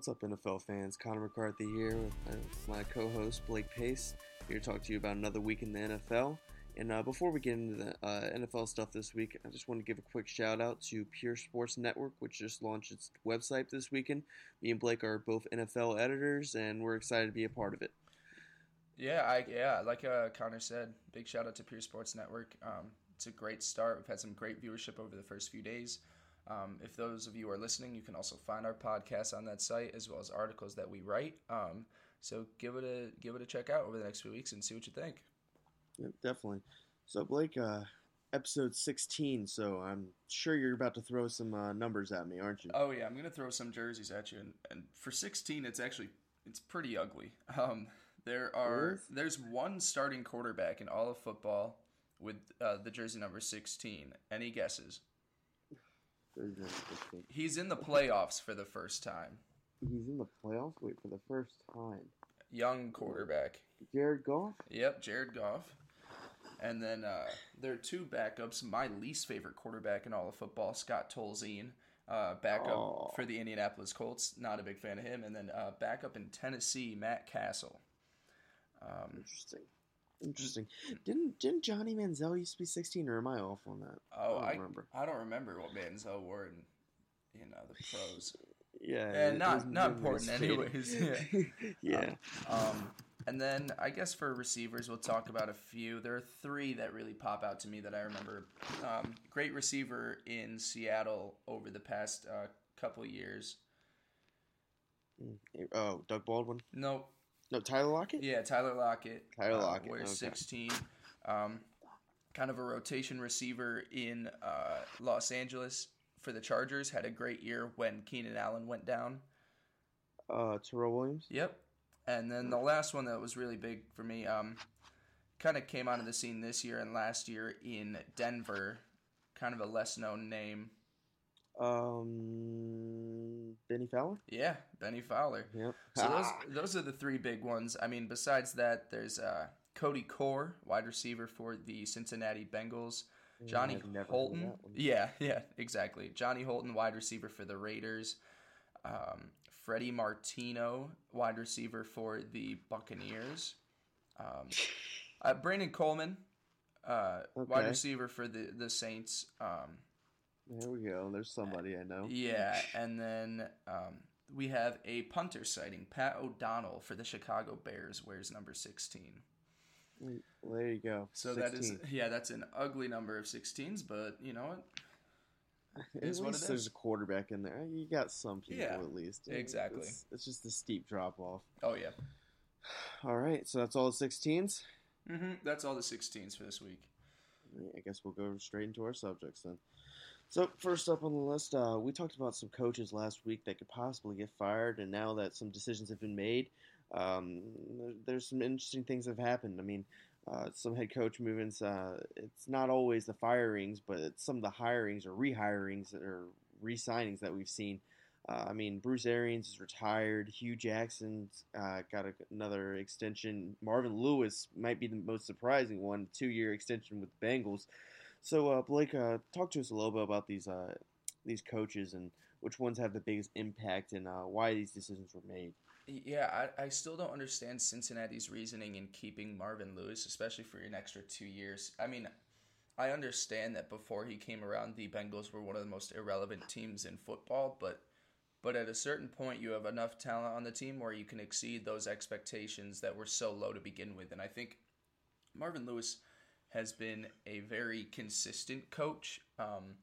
What's up, NFL fans? Connor McCarthy here with my co-host Blake Pace here to talk to you about another week in the NFL. And uh, before we get into the uh, NFL stuff this week, I just want to give a quick shout out to Pure Sports Network, which just launched its website this weekend. Me and Blake are both NFL editors, and we're excited to be a part of it. Yeah, I yeah, like uh, Connor said, big shout out to Pure Sports Network. Um, it's a great start. We've had some great viewership over the first few days. Um, if those of you are listening, you can also find our podcast on that site as well as articles that we write. Um, so give it a give it a check out over the next few weeks and see what you think. Yeah, definitely. So Blake, uh, episode sixteen. So I'm sure you're about to throw some uh, numbers at me, aren't you? Oh yeah, I'm gonna throw some jerseys at you, and, and for sixteen, it's actually it's pretty ugly. Um, there are there's one starting quarterback in all of football with uh, the jersey number sixteen. Any guesses? He's in the playoffs for the first time. He's in the playoffs. Wait for the first time. Young quarterback. Jared Goff. Yep, Jared Goff. And then uh, there are two backups. My least favorite quarterback in all of football, Scott Tolzien, uh, backup oh. for the Indianapolis Colts. Not a big fan of him. And then uh, backup in Tennessee, Matt Cassel. Um, Interesting. Interesting. Didn't didn't Johnny Manziel used to be sixteen, or am I off on that? Oh, I don't I, remember. I don't remember what Manziel wore in, you know, the pros. yeah, and not not important anyways. yeah. yeah. Um, um, and then I guess for receivers, we'll talk about a few. There are three that really pop out to me that I remember. Um, great receiver in Seattle over the past uh, couple years. Mm, oh, Doug Baldwin. Nope. No, Tyler Lockett. Yeah, Tyler Lockett. Tyler uh, Lockett. wears okay. sixteen. Um, kind of a rotation receiver in uh, Los Angeles for the Chargers. Had a great year when Keenan Allen went down. Uh, Tyrell Williams. Yep. And then the last one that was really big for me, um, kind of came onto the scene this year and last year in Denver. Kind of a less known name. Um, Bennie Fowler. Yeah, Bennie Fowler. Yep. So ah. those those are the three big ones. I mean, besides that, there's uh, Cody Core, wide receiver for the Cincinnati Bengals. Johnny Holton. Yeah, yeah, exactly. Johnny Holton, wide receiver for the Raiders. Um, Freddie Martino, wide receiver for the Buccaneers. Um, uh, Brandon Coleman, uh, okay. wide receiver for the the Saints. Um, there we go. There's somebody I know. Yeah, and then um, we have a punter sighting. Pat O'Donnell for the Chicago Bears wears number 16. Well, there you go. So 16. that is yeah, that's an ugly number of 16s, but you know what? At least there's a quarterback in there. You got some people yeah, at least. Exactly. It's, it's, just a steep drop off. Oh yeah. All right, so that's all the 16s. Mm-hmm. That's all the 16s for this week. I guess we'll go straight into our subjects then. So first up on the list, uh, we talked about some coaches last week that could possibly get fired, and now that some decisions have been made, um, there's some interesting things that have happened. I mean, uh, some head coach movements. Uh, it's not always the firings, but some of the hirings or rehirings or re-signings that we've seen. Uh, I mean, Bruce Arians is retired. Hue Jackson uh, got a, another extension. Marvin Lewis might be the most surprising one, two-year extension with the Bengals. So, uh, Blake, uh, talk to us a little bit about these uh, these coaches and which ones have the biggest impact and why these decisions were made. Yeah, I, I still don't understand Cincinnati's reasoning in keeping Marvin Lewis, especially for an extra two years. I mean, I understand that before he came around, the Bengals were one of the most irrelevant teams in football, but but at a certain point, you have enough talent on the team where you can exceed those expectations that were so low to begin with. And I think Marvin Lewis has been a very consistent coach, um,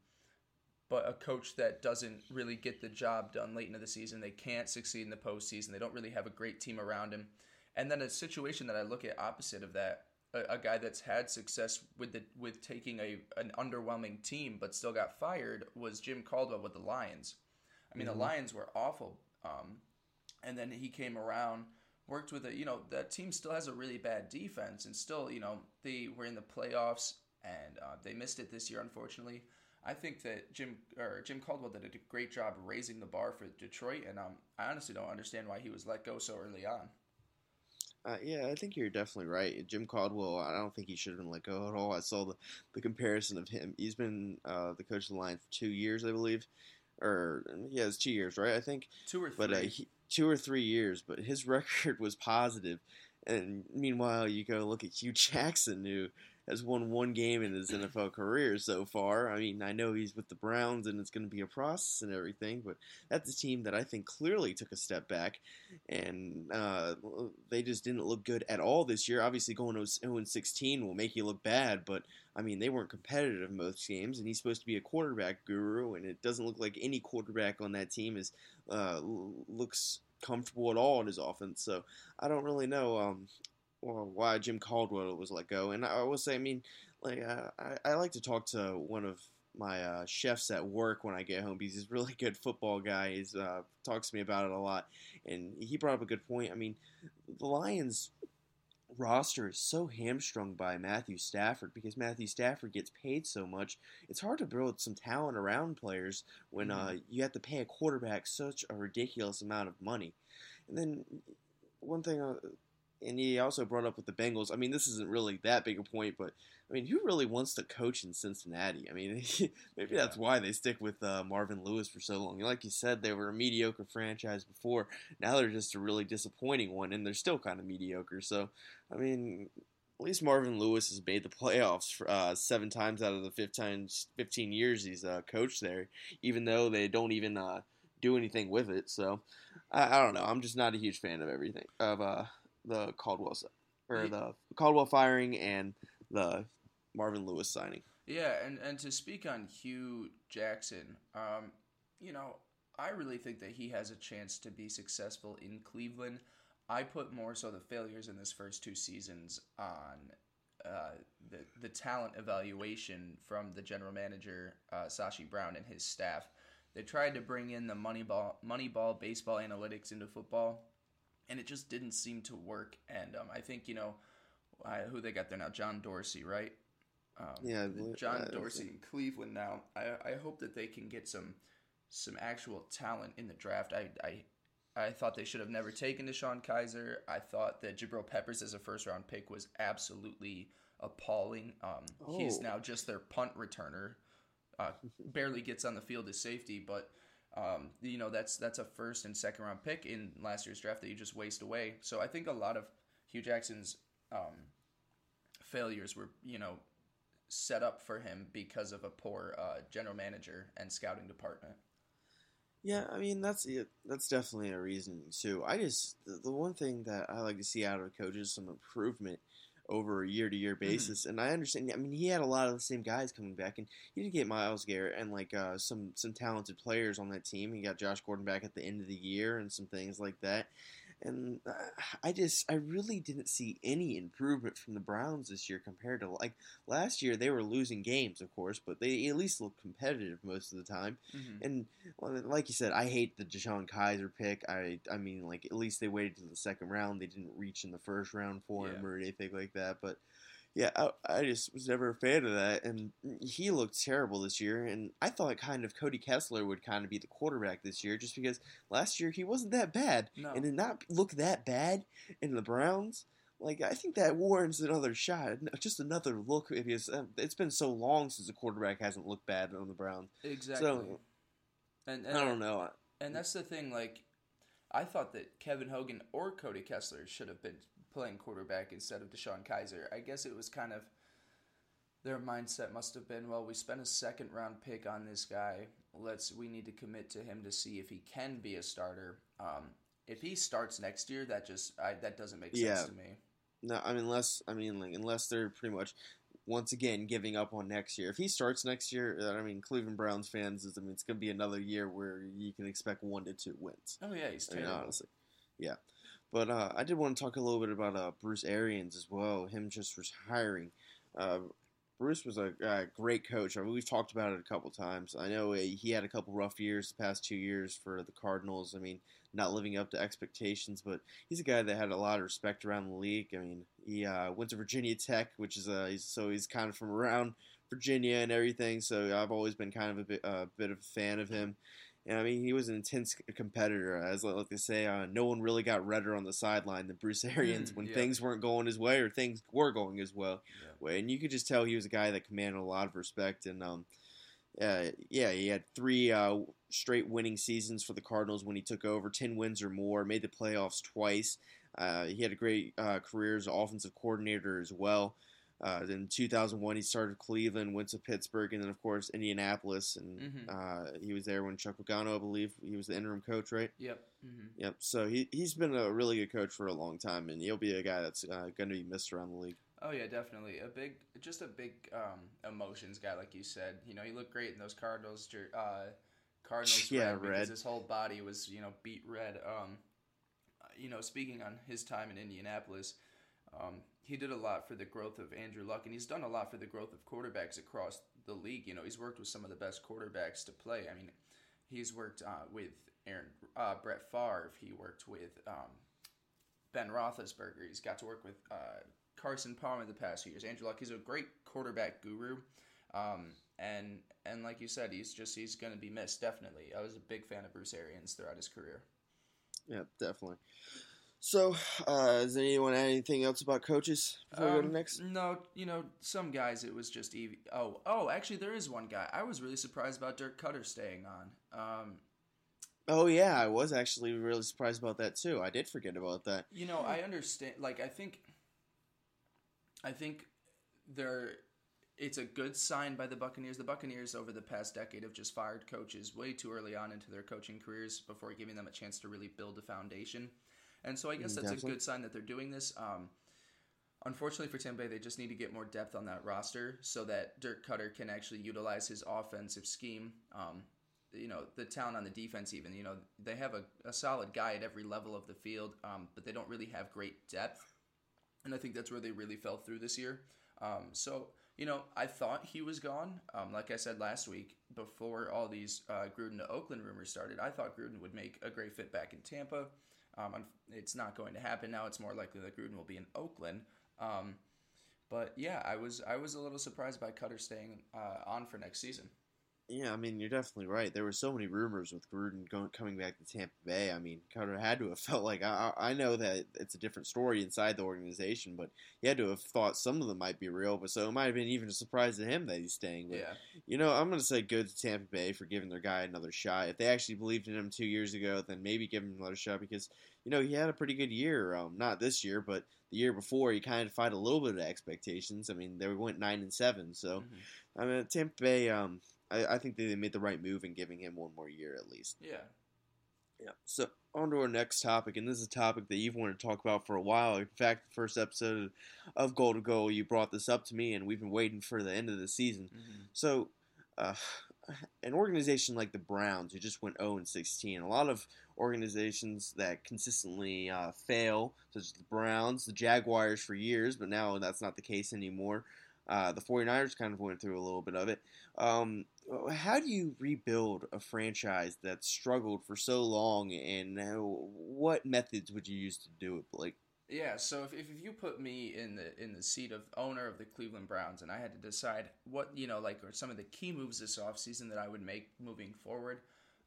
but a coach that doesn't really get the job done late into the season. They can't succeed in the postseason. They don't really have a great team around him. And then a situation that I look at opposite of that, a, a guy that's had success with the with taking a an underwhelming team but still got fired was Jim Caldwell with the Lions. I mean, mm-hmm. the Lions were awful. Um, and then he came around worked with it. You know, that team still has a really bad defense, and still, you know, they were in the playoffs and uh, they missed it this year, unfortunately. I think that Jim or Jim Caldwell did a great job raising the bar for Detroit, and um, I honestly don't understand why he was let go so early on. Uh, yeah, I think you're definitely right. Jim Caldwell, I don't think he should have been let go at all. I saw the, the comparison of him. He's been uh, the coach of the line for two years, I believe. Or he has two years, right? I think two or three. but uh, he, two or three years. But his record was positive. And meanwhile, you go look at Hue Jackson, who has won one game in his NFL career so far. I mean, I know he's with the Browns and it's going to be a process and everything, but that's a team that I think clearly took a step back, and uh, they just didn't look good at all this year. Obviously, going 0 16 will make you look bad, but I mean, they weren't competitive most games, and he's supposed to be a quarterback guru, and it doesn't look like any quarterback on that team is uh, looks comfortable at all in his offense. So I don't really know um, why Jim Caldwell was let go. And I will say, I mean, like uh, I, I like to talk to one of my uh, chefs at work when I get home because he's a really good football guy. He uh, talks to me about it a lot, and he brought up a good point. I mean, the Lions roster is so hamstrung by Matthew Stafford because Matthew Stafford gets paid so much. It's hard to build some talent around players when mm-hmm. uh, you have to pay a quarterback such a ridiculous amount of money. And then one thing uh, and he also brought up with the Bengals. I mean, this isn't really that big a point, but I mean, who really wants to coach in Cincinnati? I mean, maybe yeah. that's why they stick with uh, Marvin Lewis for so long. Like you said, they were a mediocre franchise before. Now they're just a really disappointing one, and they're still kind of mediocre. So, I mean, at least Marvin Lewis has made the playoffs for, uh, seven times out of the 15, 15 years he's uh, coached there, even though they don't even uh, do anything with it. So, I, I, don't know. I'm just not a huge fan of everything of uh, the Caldwell or the Caldwell firing and the Marvin Lewis signing. Yeah, and and to speak on Hue Jackson, um, you know, I really think that he has a chance to be successful in Cleveland. I put more so the failures in this first two seasons on uh, the the talent evaluation from the general manager uh, Sashi Brown and his staff. They tried to bring in the Moneyball Moneyball baseball analytics into football and it just didn't seem to work. And um, I think you know I, who they got there now, John Dorsey, right? Um, yeah, John Dorsey in Cleveland now. I, I hope that they can get some some actual talent in the draft. I I I thought they should have never taken DeShone Kizer. I thought that Jabril Peppers as a first round pick was absolutely appalling. Um, oh. He's now just their punt returner. Uh, barely gets on the field as safety, but um, you know that's that's a first and second round pick in last year's draft that you just waste away. So I think a lot of Hue Jackson's um, failures were you know set up for him because of a poor uh, general manager and scouting department. Yeah, I mean that's that's definitely a reason too. I just the, the one thing that I like to see out of coaches some improvement over a year to year basis. Mm. And I understand. I mean, he had a lot of the same guys coming back, and he did get Myles Garrett and like uh, some some talented players on that team. He got Josh Gordon back at the end of the year and some things like that and uh, I just I really didn't see any improvement from the Browns this year compared to like last year. They were losing games, of course, but they at least looked competitive most of the time. Mm-hmm. And well, like you said, I hate the DeShone Kizer pick. I I mean, like at least they waited to the second round. They didn't reach in the first round for yeah. him or anything like that. But yeah, I, I, just was never a fan of that, and he looked terrible this year. And I thought kind of Cody Kessler would kind of be the quarterback this year, just because last year he wasn't that bad, no. and did not look that bad in the Browns. Like I think that warrants another shot, just another look. Because uh, it's been so long since a quarterback hasn't looked bad on the Browns. Exactly. So, and, and I don't know. And that's the thing. Like, I thought that Kevin Hogan or Cody Kessler should have been playing quarterback instead of DeShone Kizer. I guess it was kind of their mindset must have been, well, we spent a second round pick on this guy. Let's we need to commit to him to see if he can be a starter. Um, if he starts next year, that just I, that doesn't make yeah. sense to me. No, I mean unless I mean like unless they're pretty much once again giving up on next year. If he starts next year, I mean Cleveland Browns fans, I mean it's going to be another year where you can expect one to two wins. Oh yeah, he's terrible. I mean, honestly, yeah. But uh, I did want to talk a little bit about uh, Bruce Arians as well. Him just retiring. Uh, Bruce was a, a, great coach. I mean, we've talked about it a couple times. I know he had a couple rough years the past two years for the Cardinals. I mean, not living up to expectations, but he's a guy that had a lot of respect around the league. I mean, he uh, went to Virginia Tech, which is a he's, so he's kind of from around Virginia and everything. So I've always been kind of a bit, uh, bit of a fan of him. I mean, he was an intense competitor. As I like they say, uh, no one really got redder on the sideline than Bruce Arians mm, when yeah. things weren't going his way or things were going his well. Yeah. Way, and you could just tell he was a guy that commanded a lot of respect. And um, uh, yeah, he had three uh, straight winning seasons for the Cardinals when he took over, 10 wins or more, made the playoffs twice. Uh, he had a great uh, career as offensive coordinator as well. Uh, in 2001, he started Cleveland, went to Pittsburgh, and then of course Indianapolis, and Mhm. uh, he was there when Chuck Pagano, I believe, he was the interim coach, right? Yep. hmm Yep. So he he's been a really good coach for a long time, and he'll be a guy that's uh, going to be missed around the league. Oh yeah, definitely a big, just a big um, emotions guy, like you said. You know, he looked great in those Cardinals, uh, Cardinals Yeah, red, red. his whole body was you know beat red. Um, you know, speaking on his time in Indianapolis, um, he did a lot for the growth of Andrew Luck, and he's done a lot for the growth of quarterbacks across the league. You know, he's worked with some of the best quarterbacks to play. I mean, he's worked uh, with Aaron, uh, Brett Favre. He worked with um, Ben Roethlisberger. He's got to work with uh, Carson Palmer the past few years. Andrew Luck. He's a great quarterback guru. Um, and and like you said, he's just he's going to be missed definitely. I was a big fan of Bruce Arians throughout his career. Yeah, definitely. So, uh, does anyone add anything else about coaches before we go to Um, next? No, you know, some guys it was just easy. Oh, oh, actually, there is one guy I was really surprised about Dirk Koetter staying on. Um, Oh yeah, I was actually really surprised about that too. I did forget about that. you know, I understand. Like, I think, I think there, it's a good sign by the Buccaneers. The Buccaneers over the past decade have just fired coaches way too early on into their coaching careers before giving them a chance to really build a foundation. And so I guess that's a good sign that they're doing this. Um, unfortunately for Tampa Bay, they just need to get more depth on that roster so that Dirk Koetter can actually utilize his offensive scheme. Um, you know, the talent on the defense, even, you know, they have a, a solid guy at every level of the field, um, but they don't really have great depth. And I think that's where they really fell through this year. Um, so, you know, I thought he was gone. Um, like I said last week, before all these uh, Gruden to Oakland rumors started, I thought Gruden would make a great fit back in Tampa. Um, it's not going to happen now. It's more likely that Gruden will be in Oakland. Um, but yeah, I was I was a little surprised by Koetter staying uh, on for next season. Yeah, I mean you're definitely right. There were so many rumors with Gruden going coming back to Tampa Bay. I mean, Carter had to have felt like I, I know that it's a different story inside the organization, but he had to have thought some of them might be real. But so it might have been even a surprise to him that he's staying. But Yeah, You know, I'm going to say good to Tampa Bay for giving their guy another shot. If they actually believed in him two years ago, then maybe give him another shot because, you know, he had a pretty good year. Um, not this year, but the year before, he kind of defied a little bit of expectations. I mean, they went 9 and 7. So, Mhm. I mean, Tampa Bay, um, I, I think they made the right move in giving him one more year at least. yeah. Yeah. So on to our next topic, and this is a topic that you've wanted to talk about for a while. In fact, the first episode of Goal to Goal, you brought this up to me, and we've been waiting for the end of the season. Mhm. So, uh, an organization like the Browns, who just went 0 and 16, a lot of organizations that consistently uh, fail, such as the Browns, the Jaguars for years, but now that's not the case anymore. Uh, the 49ers kind of went through a little bit of it. Um, how do you rebuild a franchise that struggled for so long, and what methods would you use to do it, Blake? Yeah, so if, if you put me in the in the seat of owner of the Cleveland Browns and I had to decide what, you know, like or some of the key moves this offseason that I would make moving forward.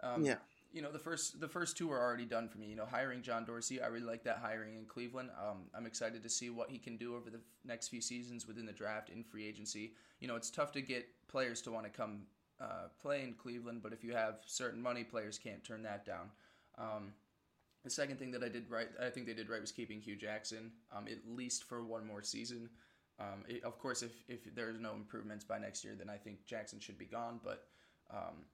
Um, Yeah. You know, the first the first two are already done for me. You know, hiring John Dorsey, I really like that hiring in Cleveland. Um, I'm excited to see what he can do over the next few seasons within the draft in free agency. You know, it's tough to get players to want to come uh, play in Cleveland, but if you have certain money, players can't turn that down. Um, the second thing that I did right, I think they did right, was keeping Hue Jackson um, at least for one more season. Um, it- of course, if if there's no improvements by next year, then I think Jackson should be gone. But um,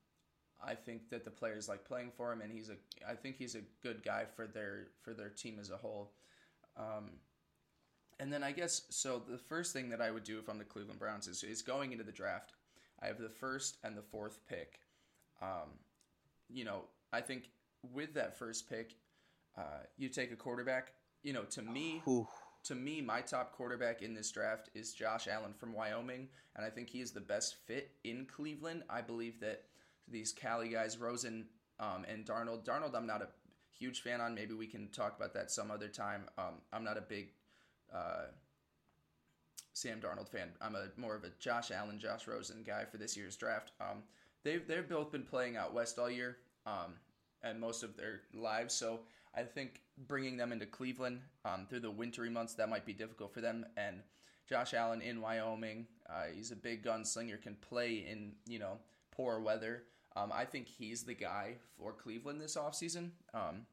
I think that the players like playing for him, and he's a I think he's a good guy for their for their team as a whole. Um, and then I guess so. The first thing that I would do if I'm the Cleveland Browns is is going into the draft. I have the first and the fourth pick. Um, you know, I think with that first pick, uh, you take a quarterback. You know, to me, Whew. to me, my top quarterback in this draft is Josh Allen from Wyoming, and I think he is the best fit in Cleveland. I believe that these Cali guys, Rosen um, and Darnold, Darnold, I'm not a huge fan on. Maybe we can talk about that some other time. Um, I'm not a big uh, Sam Darnold fan. I'm a more of a Josh Allen, Josh Rosen guy for this year's draft. Um, they've they've both been playing out west all year, um, and most of their lives. So I think bringing them into Cleveland um, through the wintry months that might be difficult for them. And Josh Allen in Wyoming, uh, he's a big gunslinger, can play in you know poor weather. Um, I think he's the guy for Cleveland this offseason. Um,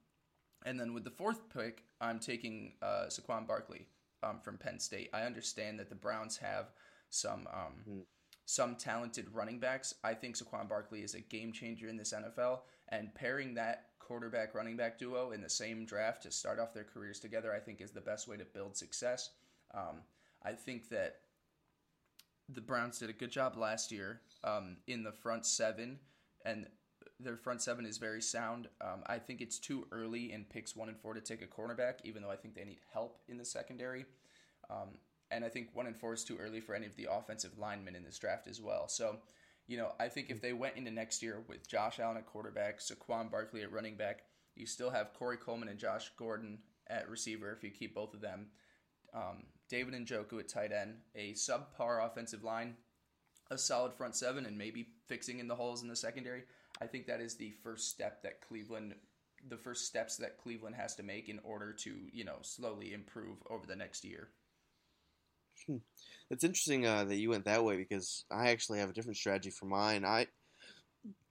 and then with the fourth pick, I'm taking uh, Saquon Barkley um, from Penn State. I understand that the Browns have some um, Hmm. some talented running backs. I think Saquon Barkley is a game changer in this NFL, and pairing that quarterback running back duo in the same draft to start off their careers together, I think is the best way to build success. Um, I think that the Browns did a good job last year um, in the front seven, and their front seven is very sound. Um, I think it's too early in picks one and four to take a cornerback, even though I think they need help in the secondary. Um, and I think one and four is too early for any of the offensive linemen in this draft as well. So, you know, I think if they went into next year with Josh Allen at quarterback, Saquon Barkley at running back, you still have Corey Coleman and Josh Gordon at receiver if you keep both of them. Um, David Njoku at tight end, a subpar offensive line, a solid front seven, and maybe fixing in the holes in the secondary. I think that is the first step that Cleveland, the first steps that Cleveland has to make in order to, you know, slowly improve over the next year. It's interesting uh, that you went that way because I actually have a different strategy for mine. I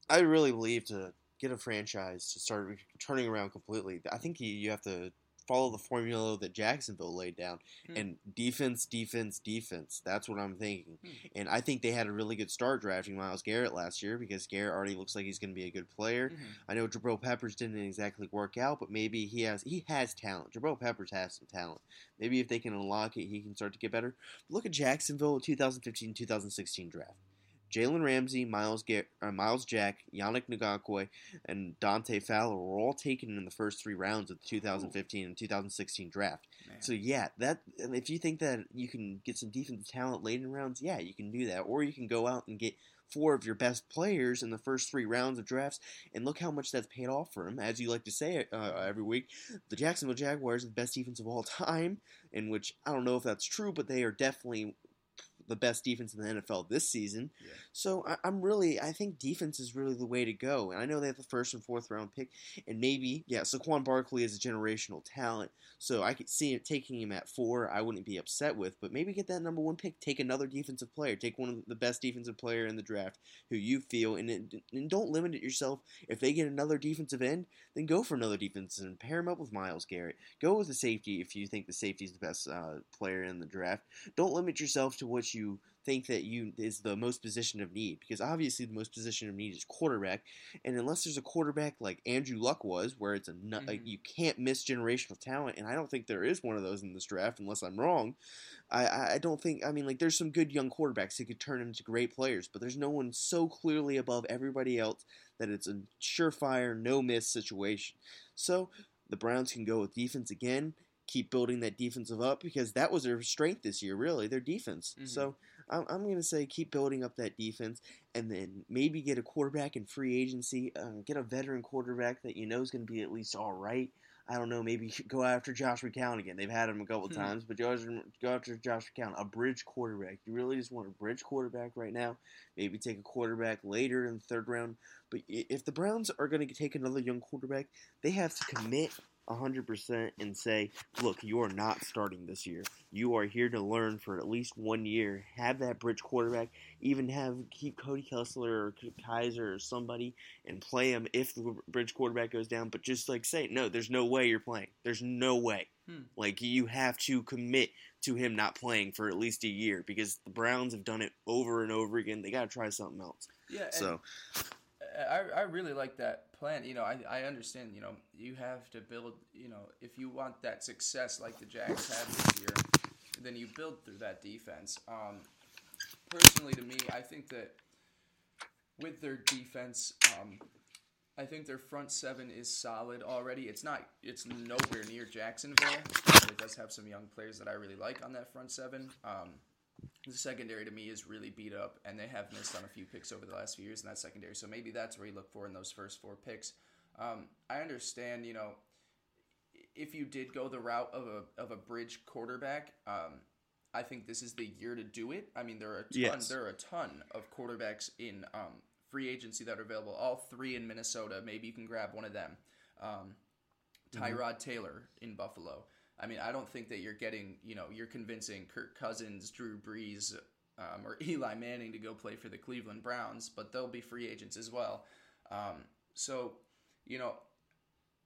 I really believe to get a franchise to start turning around completely. I think you, you have to follow the formula that Jacksonville laid down Hmm. and defense, defense, defense. That's what I'm thinking. Hmm. And I think they had a really good start drafting Myles Garrett last year because Garrett already looks like he's going to be a good player. Mhm. I know Jabril Peppers didn't exactly work out, but maybe he has he has talent. Jabril Peppers has some talent. Maybe if they can unlock it, he can start to get better. Look at Jacksonville 2015-2016 draft. Jalen Ramsey, Miles Ga- uh, Myles Jack, Yannick Ngakoue, and Dante Fowler were all taken in the first three rounds of the 2015 and 2016 draft. Man. So yeah, that if you think that you can get some defensive talent late in rounds, yeah, you can do that. Or you can go out and get four of your best players in the first three rounds of drafts, and look how much that's paid off for him. As you like to say uh, every week, the Jacksonville Jaguars are the best defense of all time. In which I don't know if that's true, but they are definitely the best defense in the NFL this season. Yeah. So I, I'm really, I think defense is really the way to go. And I know they have the first and fourth round pick, and maybe, yeah, Saquon Barkley is a generational talent. So I could see it taking him at four. I wouldn't be upset with, but maybe get that number one pick. Take another defensive player. Take one of the best defensive player in the draft who you feel, and, it, and don't limit it yourself. If they get another defensive end, then go for another defensive and pair him up with Myles Garrett. Go with the safety if you think the safety is the best uh, player in the draft. Don't limit yourself to what you think that you is the most position of need because obviously the most position of need is quarterback and unless there's a quarterback like Andrew Luck was where it's a nu- like mm-hmm. you can't miss generational talent and I don't think there is one of those in this draft unless I'm wrong I- I I don't think I mean like there's some good young quarterbacks that could turn into great players but there's no one so clearly above everybody else that it's a surefire no miss situation. So the Browns can go with defense again keep building that defensive up because that was their strength this year really their defense Mhm. so I'm, I'm going to say keep building up that defense and then maybe get a quarterback in free agency. Uh, get a veteran quarterback that you know is going to be at least all right. I don't know. Maybe go after Josh McCown again. They've had him a couple Hmm. times, but go after Josh McCown, a bridge quarterback. You really just want a bridge quarterback right now. Maybe take a quarterback later in the third round. But if the Browns are going to take another young quarterback, they have to commit 100% and say, look, you are not starting this year. You are here to learn for at least one year. Have that bridge quarterback. Even have keep Cody Kessler or Kizer or somebody and play him if the bridge quarterback goes down. But just like say, no, there's no way you're playing. There's no way. Hmm. Like you have to commit to him not playing for at least a year because the Browns have done it over and over again. They got to try something else. Yeah, and So I, I really like that plan. You know, I, I understand, you know, you have to build, you know, if you want that success like the Jags had this year, then you build through that defense. Um, personally, to me, I think that with their defense, um, I think their front seven is solid already. It's not, it's nowhere near Jacksonville, but it does have some young players that I really like on that front seven. Um, the secondary to me is really beat up, and they have missed on a few picks over the last few years in that secondary. So maybe that's where you look for in those first four picks. Um, I understand, you know, if you did go the route of a of a bridge quarterback, um, I think this is the year to do it. I mean, there are a ton, Yes. there are a ton of quarterbacks in um, free agency that are available. All three in Minnesota. Maybe you can grab one of them. Um, Tyrod Taylor in Buffalo. I mean, I don't think that you're getting, you know, you're convincing Kirk Cousins, Drew Brees, um, or Eli Manning to go play for the Cleveland Browns, but they'll be free agents as well. Um, so, you know,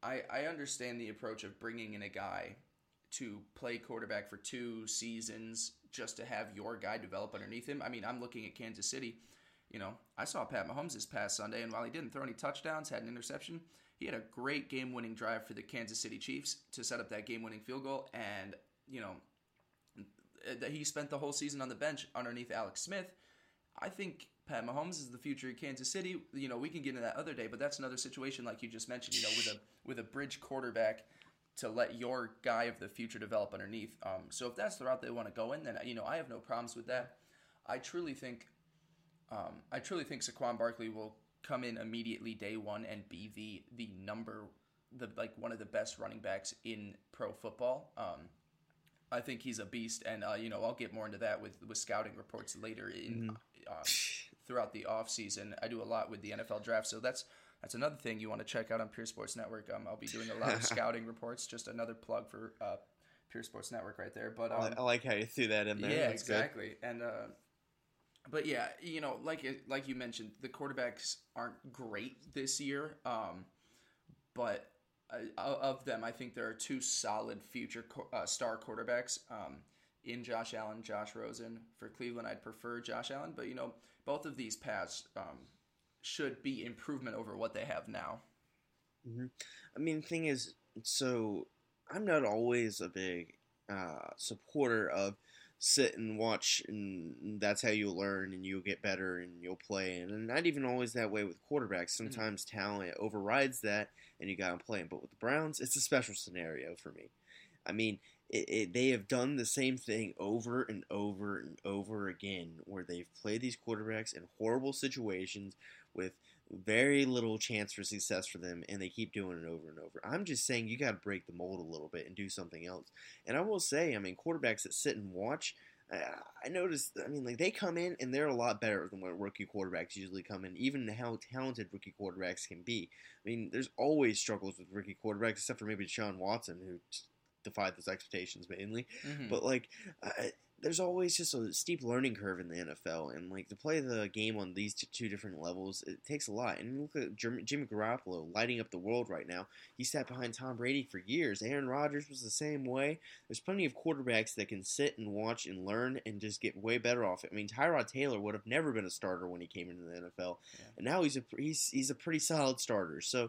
I I understand the approach of bringing in a guy to play quarterback for two seasons just to have your guy develop underneath him. I mean, I'm looking at Kansas City. You know, I saw Pat Mahomes this past Sunday, and while he didn't throw any touchdowns, had an interception, he had a great game winning drive for the Kansas City Chiefs to set up that game winning field goal. And, you know, that he spent the whole season on the bench underneath Alex Smith. I think Pat Mahomes is the future of Kansas City. You know, we can get into that other day, but that's another situation like you just mentioned. You know, with a with a bridge quarterback to let your guy of the future develop underneath. Um, so if that's the route they want to go in, then you know I have no problems with that. I truly think, um, I truly think Saquon Barkley will come in immediately day one and be the the number the like one of the best running backs in pro football. Um, I think he's a beast, and uh, you know I'll get more into that with with scouting reports later in uh, throughout the off season. I do a lot with the NFL draft, so that's that's another thing you want to check out on Pure Sports Network. Um, I'll be doing a lot of scouting reports. Just another plug for uh, Pure Sports Network right there. But um, I like how you threw that in there. yeah, That's good. exactly. And uh, but yeah, you know, like like you mentioned, the quarterbacks aren't great this year. Um, but uh, of them, I think there are two solid future uh, star quarterbacks. Um, in Josh Allen, Josh Rosen. For Cleveland, I'd prefer Josh Allen, but you know, both of these paths um, should be improvement over what they have now. I mean, the thing is, so I'm not always a big uh, supporter of sit and watch, and that's how you learn and you'll get better and you'll play. And not even always that way with quarterbacks. Mm-hmm. Sometimes talent overrides that, and you got to play. But with the Browns, it's a special scenario for me. I mean, it, it, they have done the same thing over and over and over again, where they've played these quarterbacks in horrible situations with very little chance for success for them, and they keep doing it over and over. I'm just saying you got to break the mold a little bit and do something else. And I will say, I mean, quarterbacks that sit and watch. Uh, I noticed. I mean, like they come in and they're a lot better than what rookie quarterbacks usually come in. Even how talented rookie quarterbacks can be. I mean, there's always struggles with rookie quarterbacks, except for maybe Deshaun Watson, who defied those expectations mainly. Mhm. But like, uh, there's always just a steep learning curve in the NFL, and like to play the game on these two, different levels, it takes a lot. And look at Jim, Jimmy Garoppolo lighting up the world right now. He sat behind Tom Brady for years. Aaron Rodgers was the same way. There's plenty of quarterbacks that can sit and watch and learn and just get way better off it. I mean, Tyrod Taylor would have never been a starter when he came into the NFL, Yeah. and now he's a he's he's a pretty solid starter. So.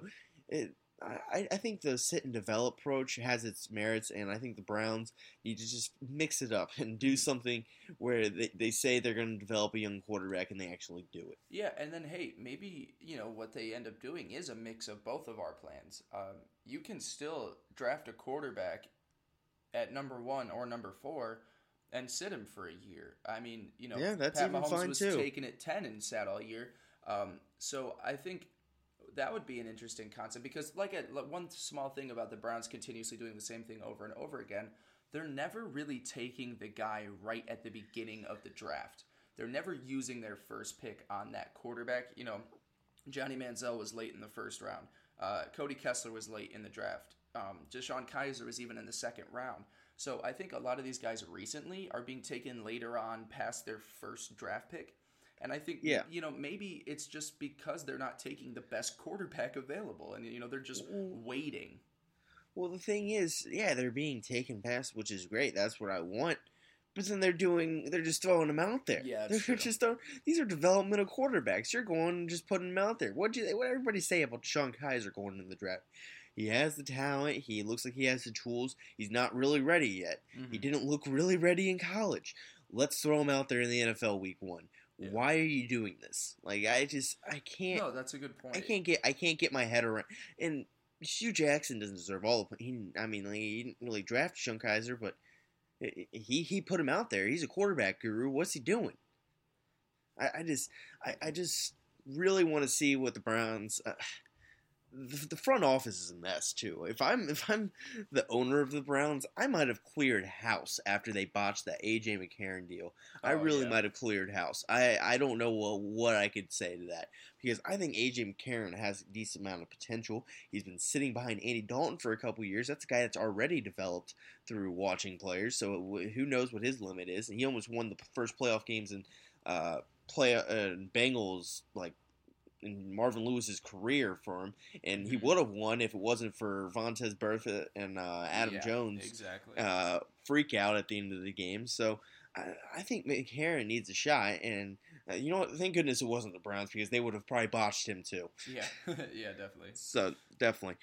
It, I, I think the sit and develop approach has its merits, and I think the Browns need to just mix it up and do something where they, they say they're going to develop a young quarterback and they actually do it. Yeah, and then hey, maybe you know what they end up doing is a mix of both of our plans. Um, you can still draft a quarterback at number one or number four and sit him for a year. I mean, you know, Yeah, that's Pat even Mahomes fine, was too. taken at ten and sat all year. Um, so I think that would be an interesting concept because, like, a, one small thing about the Browns continuously doing the same thing over and over again, they're never really taking the guy right at the beginning of the draft. They're never using their first pick on that quarterback. You know, Johnny Manziel was late in the first round. Uh, Cody Kessler was late in the draft. Um, DeShone Kizer was even in the second round. So I think a lot of these guys recently are being taken later on past their first draft pick. And I think, Yeah. you know, maybe it's just because they're not taking the best quarterback available. And, you know, they're just waiting. Well, the thing is, yeah, they're being taken past, which is great. That's what I want. But then they're doing, they're just throwing them out there. Yeah, they're true. just throwing, these are developmental quarterbacks. You're going and just putting them out there. What do you, what everybody say about Sean Kizer going in the draft? He has the talent. He looks like he has the tools. He's not really ready yet. He Mhm. didn't look really ready in college. Let's throw him out there in the NFL week one. Yeah. Why are you doing this? Like I just I can't No, that's a good point. I can't get I can't get my head around and Hue Jackson doesn't deserve all the he I mean like, he didn't really draft Sean Kizer but he he put him out there. He's a quarterback guru. What's he doing? I, I just I, I just really want to see what the Browns. Uh, the, the front office is a mess too. If I'm if I'm the owner of the Browns, I might have cleared house after they botched that AJ McCarron deal. I Oh, really yeah. might have cleared house. I I don't know what, what I could say to that because I think AJ McCarron has a decent amount of potential. He's been sitting behind Andy Dalton for a couple years. That's a guy that's already developed through watching players. So wh- who knows what his limit is? And he almost won the first playoff games in uh, play uh, Bengals like in Marvin Lewis's career for him, and he would have won if it wasn't for Vontaze Burfict and uh, Adam Yeah, Jones exactly. uh, freak out at the end of the game. So I, I think McCarron needs a shot, and uh, you know what? Thank goodness it wasn't the Browns because they would have probably botched him too. yeah, yeah, definitely. So definitely.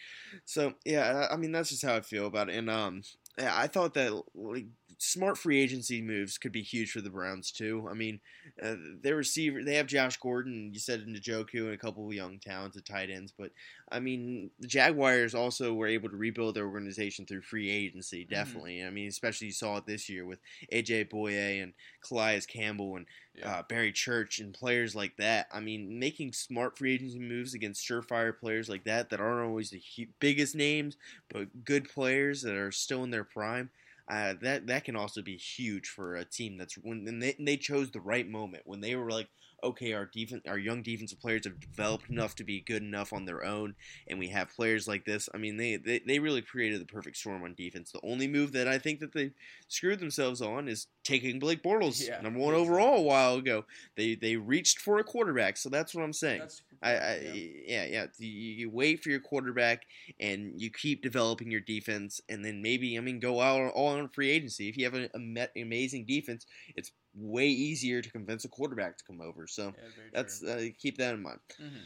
So yeah, I I mean that's just how I feel about it. And um, yeah, I thought that like smart free agency moves could be huge for the Browns too. I mean, uh, their receiver they have Josh Gordon, you said Njoku, and a couple of young talented tight ends. But I mean, the Jaguars also were able to rebuild their organization through free agency. Definitely. I mean, especially you saw it this year with AJ Bouye and Calais Campbell and Yeah. uh, Barry Church and players like that. I mean, making smart free agency moves against surefire players like that that aren't always the biggest names, but good players that are still in their prime. Uh, that that can also be huge for a team that's when they, they chose the right moment when they were like, okay, our defense, our young defensive players have developed enough to be good enough on their own, and we have players like this. I mean, they they, they really created the perfect storm on defense. The only move that I think that they screwed themselves on is taking Blake Bortles, Yeah. number one overall, a while ago. They they reached for a quarterback, so that's what I'm saying. I, I yeah. yeah yeah. You, you wait for your quarterback and you keep developing your defense, and then maybe I mean go out all on free agency. If you have an amazing defense, it's way easier to convince a quarterback to come over. So Yeah, that's uh, keep that in mind. Mhm.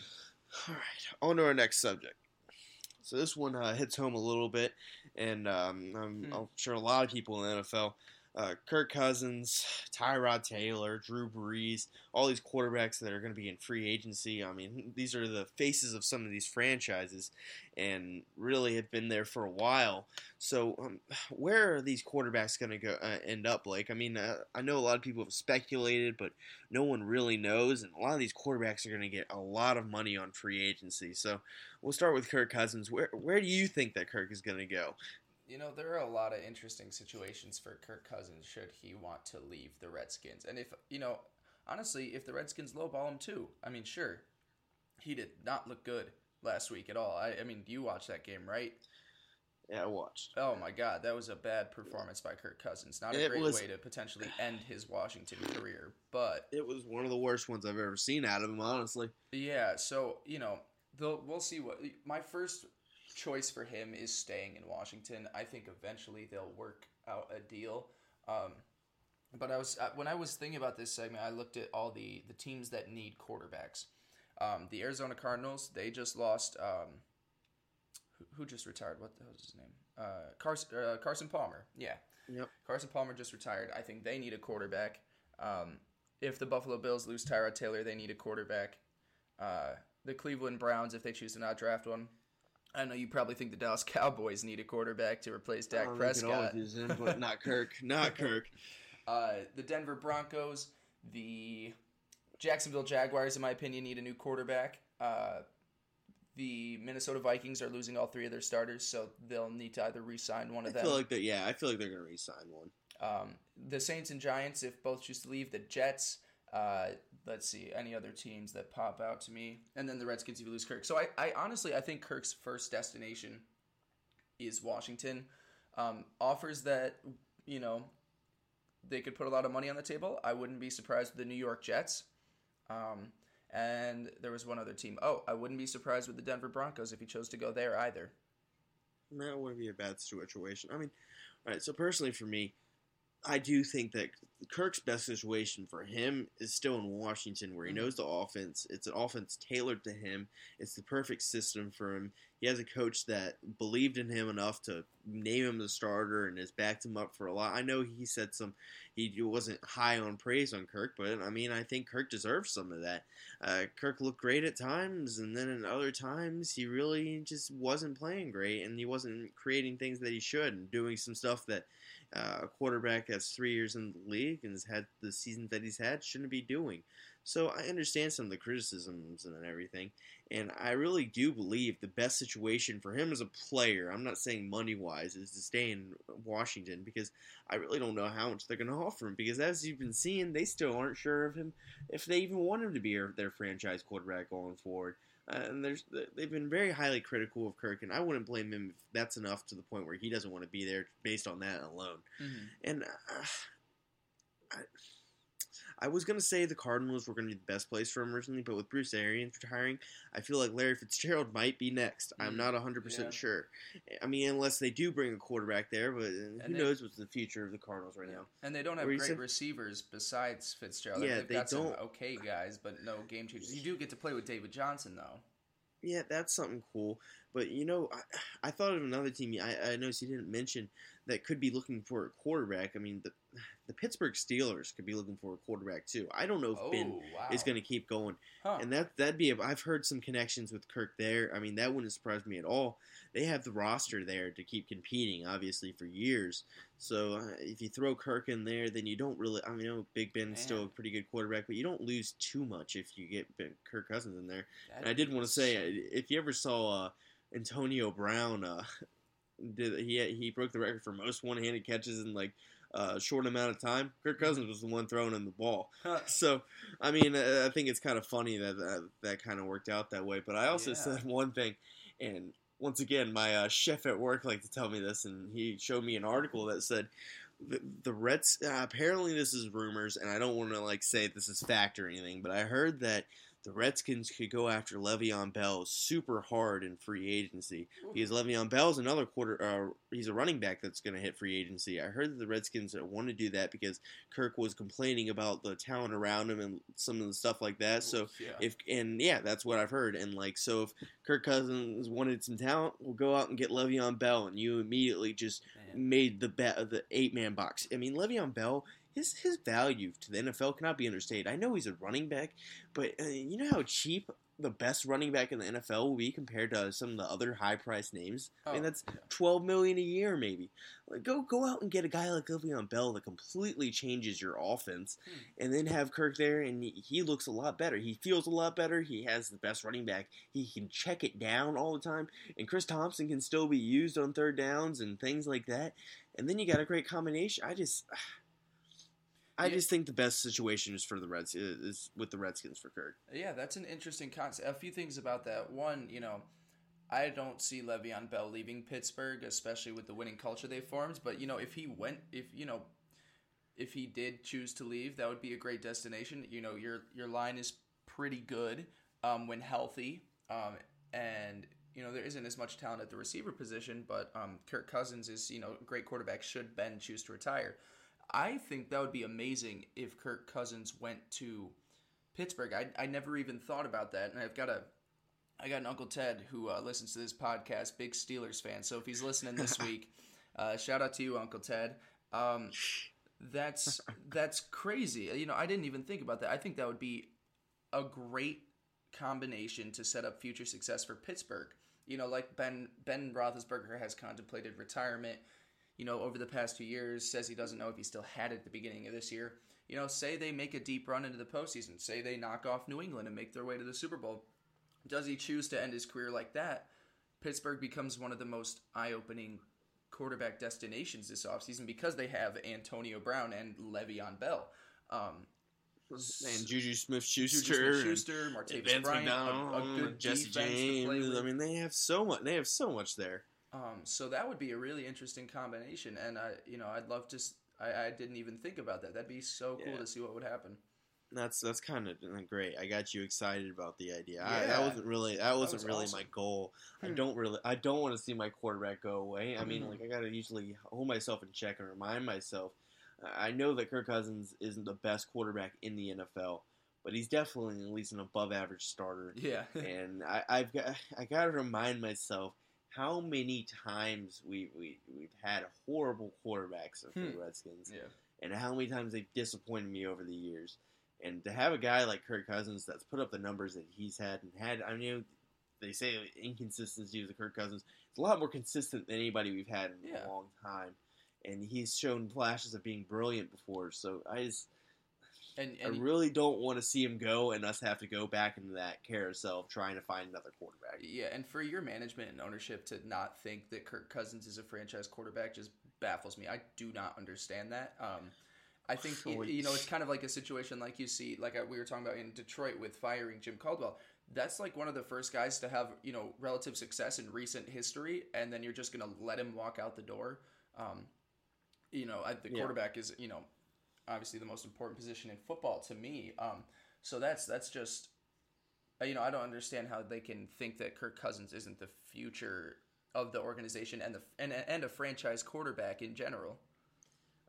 All right, on to our next subject. So this one uh, hits home a little bit, and um, I'm, Hmm. I'm sure a lot of people in the NFL, uh, Kirk Cousins, Tyrod Taylor, Drew Brees, all these quarterbacks that are going to be in free agency. I mean, these are the faces of some of these franchises, and really have been there for a while. So, um, where are these quarterbacks going to go uh, end up? Like, I mean, uh, I know a lot of people have speculated, but no one really knows, and a lot of these quarterbacks are going to get a lot of money on free agency. So, we'll start with Kirk Cousins. Where where do you think that Kirk is going to go? You know, there are a lot of interesting situations for Kirk Cousins should he want to leave the Redskins. And if, you know, honestly, if the Redskins lowball him too, I mean, sure, he did not look good last week at all. I, I mean, you watched that game, right? Yeah, I watched. Oh my God, that was a bad performance by Kirk Cousins. Not a It great was- way to potentially end his Washington career, but It was one of the worst ones I've ever seen out of him, honestly. Yeah, so you know, we'll see what my first choice for him is staying in Washington. I think eventually they'll work out a deal. Um, but I was uh, when I was thinking about this segment, I looked at all the the teams that need quarterbacks. Um, the Arizona Cardinals, they just lost. Um, who, who just retired? What the hell is his name? Uh, Carson uh, Carson Palmer. Yeah, Yep. Carson Palmer just retired. I think they need a quarterback. Um, if the Buffalo Bills lose Tyrod Taylor, they need a quarterback. Uh, the Cleveland Browns, if they choose to not draft one. I know you probably think the Dallas Cowboys need a quarterback to replace Dak I don't think it all Prescott. in, but not Kirk. Not Kirk. Uh, the Denver Broncos, the Jacksonville Jaguars, in my opinion, need a new quarterback. Uh, the Minnesota Vikings are losing all three of their starters, so they'll need to either re-sign one I of them. feel like. Yeah, I feel like they're going to re-sign one. Um, the Saints and Giants, if both choose to leave, the Jets. Uh, let's see, any other teams that pop out to me, and then the Redskins if you lose Kirk. So I, I honestly, I think Kirk's first destination is Washington. Um, offers that you know they could put a lot of money on the table. I wouldn't be surprised with the New York Jets. Um, and there was one other team. Oh, I wouldn't be surprised with the Denver Broncos if he chose to go there either. That wouldn't be a bad situation. I mean, all right. So personally, for me, I do think that Kirk's best situation for him is still in Washington, where he Mhm. knows the offense. It's an offense tailored to him. It's the perfect system for him. He has a coach that believed in him enough to name him the starter and has backed him up for a lot. I know he said some, he wasn't high on praise on Kirk, but I mean, I think Kirk deserves some of that. Uh, Kirk looked great at times, and then at other times, he really just wasn't playing great, and he wasn't creating things that he should, and doing some stuff that uh, a quarterback that's three years in the league and has had the seasons that he's had shouldn't be doing. So I understand some of the criticisms and everything, and I really do believe the best situation for him as a player, I'm not saying money wise, is to stay in Washington because I really don't know how much they're going to offer him. Because as you've been seeing, they still aren't sure of him if they even want him to be their franchise quarterback going forward. Uh, and there's they've been very highly critical of Kirk, and I wouldn't blame him if that's enough to the point where he doesn't want to be there based on that alone. And uh, I, I was gonna say the Cardinals were gonna be the best place for him originally, but with Bruce Arians retiring, I feel like Larry Fitzgerald might be next. I'm Mm, not 100 yeah. percent sure. I mean, unless they do bring a quarterback there, but uh, who they- knows what's the future of the Cardinals right now? And they don't have great saying- receivers besides Fitzgerald. Yeah, They've they got don't- okay guys, but no game changers. You do get to play with David Johnson though. Yeah, that's something cool. But you know, I, I thought of another team. I, I noticed you didn't mention that could be looking for a quarterback. I mean, the the Pittsburgh Steelers could be looking for a quarterback too. I don't know if Oh Ben wow! is going to keep going. Huh. And that that'd be. A, I've heard some connections with Kirk there. I mean, that wouldn't surprise me at all. They have the roster there to keep competing, obviously for years. So uh, if you throw Kirk in there, then you don't really. I mean, I know Big Ben's still a pretty good quarterback, but you don't lose too much if you get Ben, Kirk Cousins in there. That'd And I did want to say, if you ever saw uh, Antonio Brown, uh, did he he broke the record for most one-handed catches in like uh, a short amount of time. Kirk Cousins was the one throwing him the ball. So, I mean, uh, I think it's kind of funny that that, that kind of worked out that way. But I also Yeah. said one thing, and once again, my uh, chef at work liked to tell me this, and he showed me an article that said the, the Reds. Uh, apparently, this is rumors, and I don't want to like say this is fact or anything, but I heard that the Redskins could go after Le'Veon Bell super hard in free agency because Le'Veon Bell's another quarter. Uh, he's a running back that's going to hit free agency. I heard that the Redskins want to do that because Kirk was complaining about the talent around him and some of the stuff like that. So yeah. if and yeah, that's what I've heard. And like, so if Kirk Cousins wanted some talent, we'll go out and get Le'Veon Bell, and you immediately just Man. made the bet of the eight man box. I mean, Le'Veon Bell. His, his value to the NFL cannot be understated. I know he's a running back, but uh, you know how cheap the best running back in the NFL will be compared to some of the other high priced names. I mean, Oh, that's yeah. twelve million a year, maybe. Like, go go out and get a guy like Le'Veon Bell that completely changes your offense, Hmm. and then have Kirk there, and he, he looks a lot better. He feels a lot better. He has the best running back. He can check it down all the time, and Chris Thompson can still be used on third downs and things like that. And then you got a great combination. I just. I Yeah. just think the best situation is for the Reds is with the Redskins for Kirk. Yeah, that's an interesting concept. A few things about that. One, you know, I don't see Le'Veon Bell leaving Pittsburgh, especially with the winning culture they formed. But you know, if he went, if you know, if he did choose to leave, that would be a great destination. You know, your your line is pretty good um, when healthy, um, and you know there isn't as much talent at the receiver position. But um, Kirk Cousins is you know a great quarterback. Should Ben choose to retire, I think that would be amazing if Kirk Cousins went to Pittsburgh. I, I never even thought about that, and I've got a I got an Uncle Ted who uh, listens to this podcast, big Steelers fan. So if he's listening this week, uh, shout out to you, Uncle Ted. Um, that's that's crazy. You know, I didn't even think about that. I think that would be a great combination to set up future success for Pittsburgh. You know, like Ben Ben Roethlisberger has contemplated retirement. You know, over the past few years, says he doesn't know if he still had it at the beginning of this year. You know, say they make a deep run into the postseason. Say they knock off New England and make their way to the Super Bowl. Does he choose to end his career like that? Pittsburgh becomes one of the most eye-opening quarterback destinations this offseason because they have Antonio Brown and Le'Veon Bell. Um, And Juju Smith Schuster, Smith-Schuster, Martavis Bryant, a, a Jesse defense to play James. I mean, they have so much. They have so much there. Um, so that would be a really interesting combination, and I, you know, I'd love to. I didn't even think about that. That'd be so cool Yeah. to see what would happen. That's that's kind of great. I got you excited about the idea. I, that wasn't really that wasn't was really awesome. my goal. I Hmm. don't really I don't want to see my quarterback go away. I mean, Mhm. like I gotta usually hold myself in check and remind myself. I know that Kirk Cousins isn't the best quarterback in the NFL, but he's definitely at least an above average starter. Yeah, and I, I've got I got to remind myself how many times we we we've had horrible quarterbacks for the Hmm. Redskins, yeah, and how many times they've disappointed me over the years. And to have a guy like Kirk Cousins that's put up the numbers that he's had and had, I mean, they say inconsistency with Kirk Cousins. It's a lot more consistent than anybody we've had in Yeah. a long time, and he's shown flashes of being brilliant before. So I just and I really don't want to see him go and us have to go back into that carousel of trying to find another quarterback. Yeah, and for your management and ownership to not think that Kirk Cousins is a franchise quarterback just baffles me. I do not understand that. Um, I think Well, you know it's kind of like a situation like you see, like uh, we were talking about in Detroit with firing Jim Caldwell. That's like one of the first guys to have you know relative success in recent history, and then you're just gonna let him walk out the door. Um, you know, I, the Yeah. quarterback is you know obviously the most important position in football to me. Um, so that's that's just uh, you know I don't understand how they can think that Kirk Cousins isn't the future of the organization and the and and a franchise quarterback in general.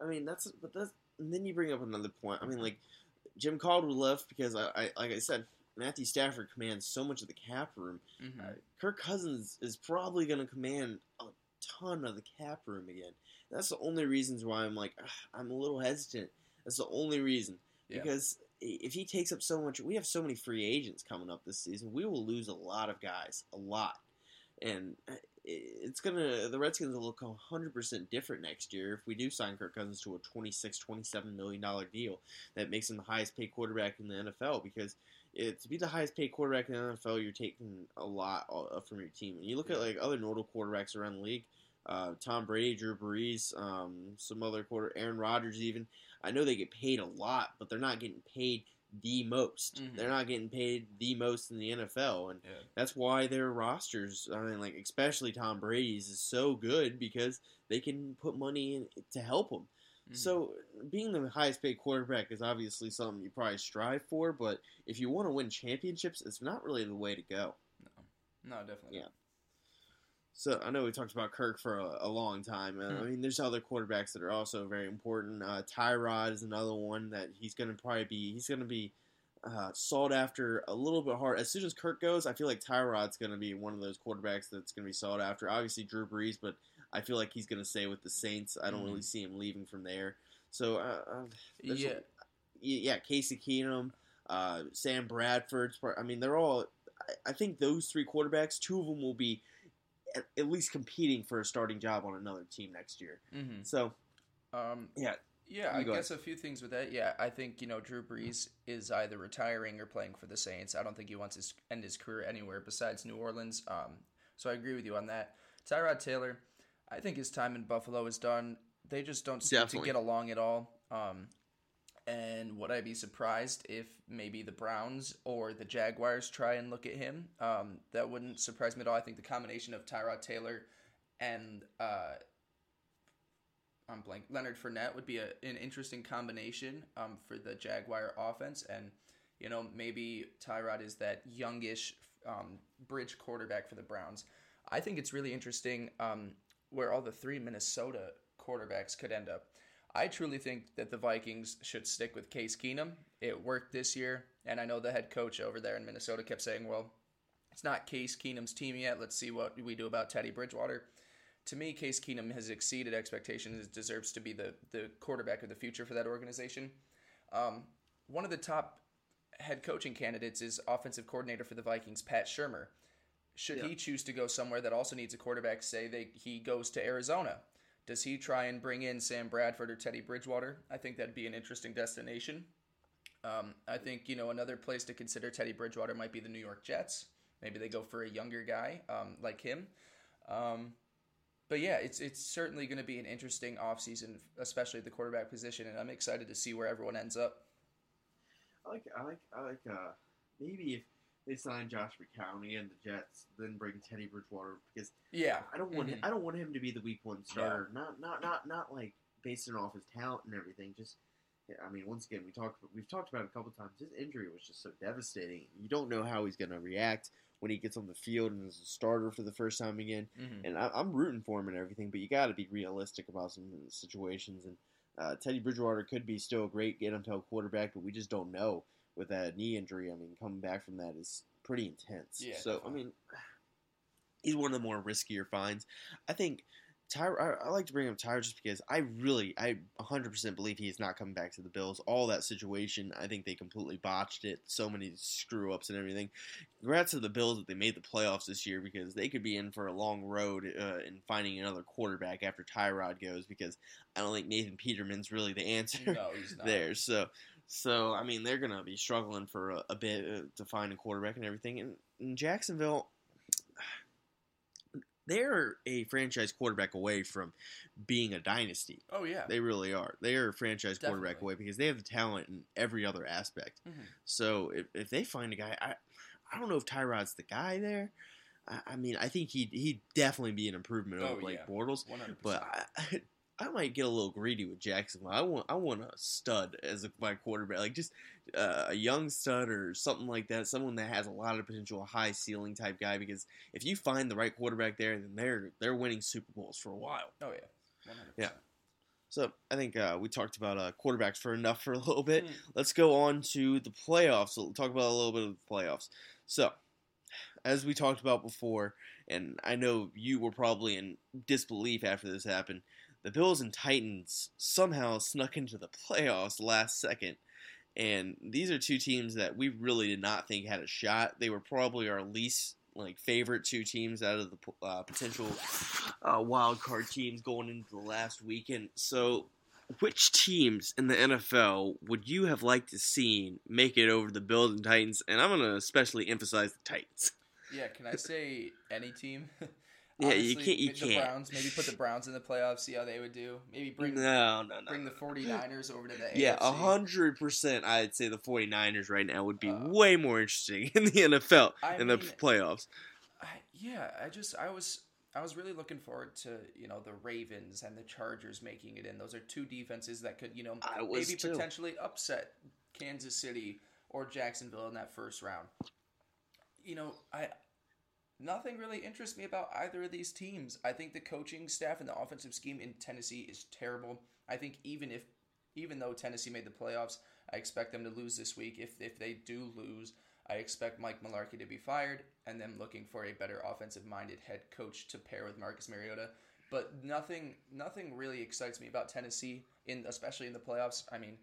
I mean, that's but that's and then you bring up another point. I mean, like Jim Caldwell left because I, I like I said, Matthew Stafford commands so much of the cap room. Mm-hmm. Uh, Kirk Cousins is probably going to command a ton of the cap room again. That's the only reasons why I'm like ugh, I'm a little hesitant. That's the only reason Yeah. because if he takes up so much, we have so many free agents coming up this season. We will lose a lot of guys, a lot, and uh, it's gonna the Redskins will look 100 percent different next year if we do sign Kirk Cousins to a 26, 27 million dollar deal that makes him the highest paid quarterback in the NFL because. It, to be the highest paid quarterback in the NFL, you're taking a lot from your team. And you look at like other notable quarterbacks around the league, uh, Tom Brady, Drew Brees, um, some other quarter, Aaron Rodgers, even. I know they get paid a lot, but they're not getting paid the most. Mhm. They're not getting paid the most in the NFL, and Yeah. that's why their rosters. I mean, like especially Tom Brady's is so good because they can put money in to help him. Mhm. So being the highest paid quarterback is obviously something you probably strive for, but if you want to win championships, it's not really the way to go. no, definitely. Yeah. So I know we talked about Kirk for a, a long time. Uh, I Hmm. mean, there's other quarterbacks that are also very important. Uh, Tyrod is another one that he's going to probably be. He's going to be uh, sought after a little bit hard. As soon as Kirk goes, I feel like Tyrod's going to be one of those quarterbacks that's going to be sought after. Obviously, Drew Brees, but I feel like he's going to stay with the Saints. I don't Mhm. really see him leaving from there. So, uh, uh, There's a- Yeah. yeah, Casey Keenum, uh, Sam Bradford's part. I mean, they're all. I, I think those three quarterbacks, two of them will be at, least competing for a starting job on another team next year. hmm So Um, yeah, Yeah, I guess a few things with that. Yeah, I think you know Drew Brees is either retiring or playing for the Saints. I don't think he wants to end his career anywhere besides New Orleans. Um, so I agree with you on that. Tyrod Taylor, I think his time in Buffalo is done. They just don't seem Definitely. to get along at all. Um, and would I be surprised if maybe the Browns or the Jaguars try and look at him? Um, that wouldn't surprise me at all. I think the combination of Tyrod Taylor and uh, I'm blank. Leonard Fournette would be a, an interesting combination um, for the Jaguar offense, and you know maybe Tyrod is that youngish um, bridge quarterback for the Browns. I think it's really interesting um, where all the three Minnesota quarterbacks could end up. I truly think that the Vikings should stick with Case Keenum. It worked this year, and I know the head coach over there in Minnesota kept saying, "Well, it's not Case Keenum's team yet. Let's see what we do about Teddy Bridgewater." to me, Case Keenum has exceeded expectations. Deserves to be the the quarterback of the future for that organization. Um, one of the top head coaching candidates is offensive coordinator for the Vikings, Pat Shurmur. Should Yeah. he choose to go somewhere that also needs a quarterback, say they, he goes to Arizona, does he try and bring in Sam Bradford or Teddy Bridgewater? I think that'd be an interesting destination. Um, I think you know another place to consider Teddy Bridgewater might be the New York Jets. Maybe they go for a younger guy um, like him. Um, but yeah, it's it's certainly going to be an interesting offseason, especially at the quarterback position, and I'm excited to see where everyone ends up. I like I like I like uh maybe if they sign Josh McCowney and the Jets, then bring Teddy Bridgewater because Yeah, I don't want Mhm. him, I don't want him to be the week one starter. Not not not not like basing off his talent and everything. Just I mean, once again, we talked we've talked about it a couple times. His injury was just so devastating. You don't know how he's going to react when he gets on the field and is a starter for the first time again. Mhm. And I, I'm rooting for him and everything, but you got to be realistic about some situations. And uh, Teddy Bridgewater could be still a great get NFL quarterback, but we just don't know with that knee injury. I mean, coming back from that is pretty intense. Yeah, so I mean, he's one of the more riskier finds. I think. Tyrod, I, I like to bring up Tyrod just because I really, I 100% believe he is not coming back to the Bills. All that situation, I think they completely botched it. So many screw ups and everything. Congrats to the Bills that they made the playoffs this year because they could be in for a long road uh, in finding another quarterback after Tyrod goes because I don't think Nathan Peterman's really the answer No, he's not. there. So, so I mean, they're gonna be struggling for a, a bit uh, to find a quarterback and everything. And, and Jacksonville, they're a franchise quarterback away from being a dynasty. Oh yeah, They really are. They are a franchise quarterback away because they have the talent in every other aspect. Mhm. So if, if they find a guy, I I don't know if Tyrod's the guy there. I, I mean, I think he'd he'd definitely be an improvement Oh, over like yeah. Bortles. one hundred But percent. I, I might get a little greedy with Jacksonville. I want I want a stud as a, my quarterback, like just uh, a young stud or something like that, someone that has a lot of potential, a high ceiling type guy. Because if you find the right quarterback there, then they're they're winning Super Bowls for a while. Oh yeah, 100%. Yeah. So I think uh, we talked about uh, quarterbacks for enough for a little bit. Mm. Let's go on to the playoffs. We'll talk about a little bit of the playoffs. So, as we talked about before, and I know you were probably in disbelief after this happened, the Bills and Titans somehow snuck into the playoffs last second. And these are two teams that we really did not think had a shot. They were probably our least like favorite two teams out of the uh, potential uh, wild card teams going into the last weekend. So, which teams in the NFL would you have liked to see make it over the Bills and Titans? And I'm going to especially emphasize the Titans. Yeah, can I say any team? Yeah, you can't- you can't. Browns, maybe put the Browns in the playoffs, see how they would do. Maybe bring no, no, no. bring the 49ers over to the Yeah, hundred percent. I'd say the 49ers right now would be Uh, way more interesting in the NFL I in the playoffs. I, yeah, I just I was I was really looking forward to you know the Ravens and the Chargers making it in. Those are two defenses that could you know maybe too. potentially upset Kansas City or Jacksonville in that first round. You know, I nothing really interests me about either of these teams. I think the coaching staff and the offensive scheme in Tennessee is terrible. I think even if even though Tennessee made the playoffs, I expect them to lose this week. If if they do lose, I expect Mike Mularkey to be fired and them looking for a better offensive minded head coach to pair with Marcus Mariota. But nothing nothing really excites me about Tennessee in especially in the playoffs. I mean,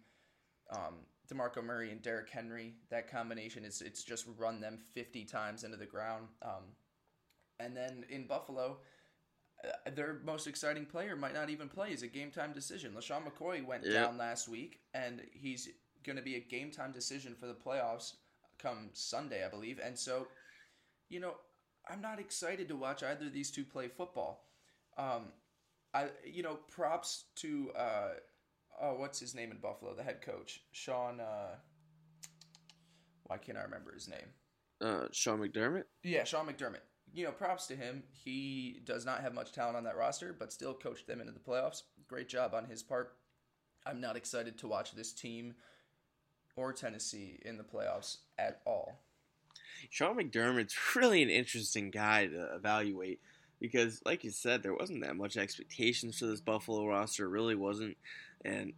um, DeMarco Murray and Derrick Henry, that combination is it's just run them 50 times into the ground. Um, and then in Buffalo, uh, their most exciting player might not even play. It's a game time decision. LeSean McCoy went Yep. down last week, and he's going to be a game time decision for the playoffs come Sunday, I believe. And so, you know, I'm not excited to watch either of these two play football. Um, I, you know, props to uh, oh, what's his name in Buffalo, the head coach, Sean. Uh, why can't I remember his name? Uh, Sean McDermott. Yeah, Sean McDermott. You know, props to him. He does not have much talent on that roster, but still coached them into the playoffs. Great job on his part. I'm not excited to watch this team or Tennessee in the playoffs at all. Sean McDermott's really an interesting guy to evaluate because, like you said, there wasn't that much expectations for this Buffalo roster. It really wasn't, and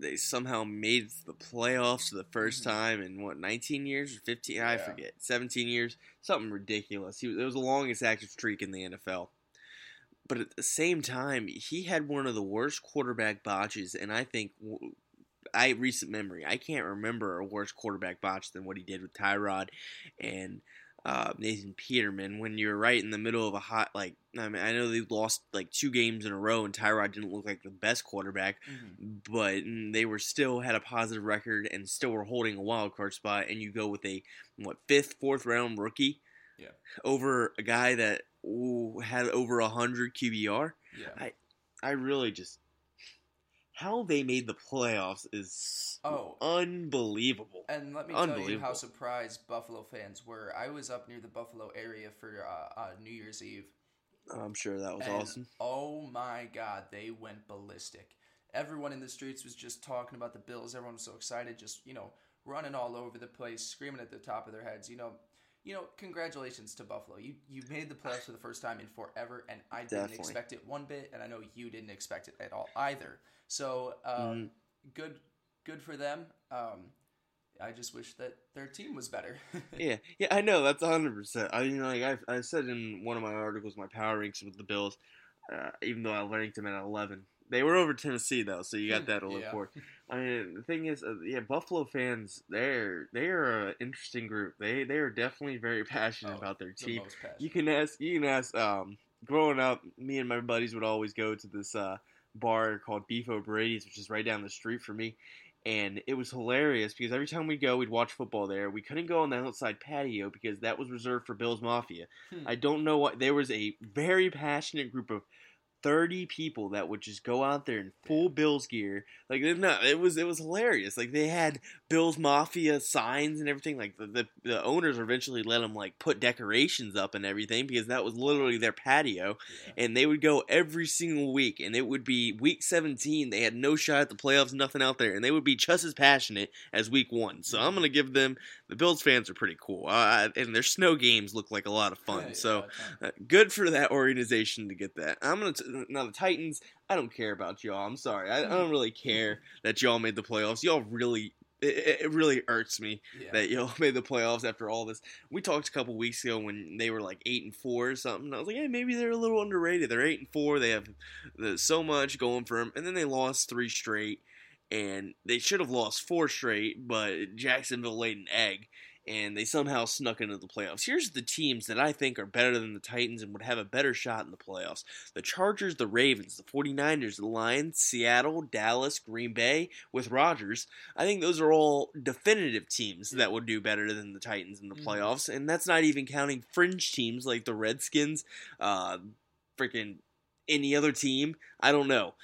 they somehow made the playoffs for the 1st Mhm. time in what 19 years or 15? I forget. 17 years, something ridiculous. He it was the longest active streak in the NFL. But at the same time, he had one of the worst quarterback botches, and I think I recent memory. I can't remember a worse quarterback botch than what he did with Tyrod and uh, Nathan Peterman. When you're right in the middle of a hot, like I mean, I know they lost like two games in a row, and Tyrod didn't look like the best quarterback, but mm, they were still had a positive record and still were holding a wild card spot. And you go with a what fifth, fourth round rookie, Yeah. over a guy that ooh, had over a hundred QBR. Yeah. I I really just how they made the playoffs is Oh. unbelievable. And let me tell you how surprised Buffalo fans were. I was up near the Buffalo area for uh, uh, New Year's Eve. I'm sure that was And, awesome. Oh my God, they went ballistic. Everyone in the streets was just talking about the Bills. Everyone was so excited, just you know, running all over the place, screaming at the top of their heads. You know, you know, congratulations to Buffalo. You you made the playoffs for the first time in forever, and I didn't expect it one bit, and I know you didn't expect it at all either. So um, Mhm. good, good for them. Um, I just wish that their team was better. Yeah, yeah, I know that's 100. percent I you know, like I I said in one of my articles, my power ranks with the Bills, uh, even though I ranked them at 11. They were over Tennessee though, so you got that to look Yeah. for. I mean, the thing is, uh, yeah, Buffalo fans, they're they are an interesting group. They they are definitely very passionate Oh, about their team. passionate. You can ask. You can ask. Um, growing up, me and my buddies would always go to this uh, bar called Beef O'Brady's, which is right down the street from me, and it was hilarious because every time we go, we'd watch football there. We couldn't go on the outside patio because that was reserved for Bills Mafia. Hmm. I don't know what. There was a very passionate group of 30 people that would just go out there in full Bills gear. Like no, it was it was hilarious. Like they had Bills Mafia signs and everything. Like the, the, the owners eventually let them like put decorations up and everything because that was literally their patio. Yeah. And they would go every single week, and it would be week 17. They had no shot at the playoffs, nothing out there, and they would be just as passionate as week one. So I'm gonna give them the Bills fans are pretty cool, uh, and their snow games look like a lot of fun. Yeah, so. yeah, Uh, good for that organization to get that. I'm gonna t- now the Titans. I don't care about y'all. I'm sorry. I, I don't really care that y'all made the playoffs. Y'all really. It, it really hurts me yeah. that y'all made the playoffs after all this. We talked a couple weeks ago when they were like eight and four or something. I was like, hey, maybe they're a little underrated. They're eight and four. They have the, so much going for them, and then they lost three straight, and they should have lost four straight, but Jacksonville laid an egg, and they somehow snuck into the playoffs. Here's the teams that I think are better than the Titans and would have a better shot in the playoffs the Chargers, the Ravens, the 49ers, the Lions, Seattle, Dallas, Green Bay with Rodgers. I think those are all definitive teams that would do better than the Titans in the Mhm. playoffs, and that's not even counting fringe teams like the Redskins, uh, freaking any other team. I don't know.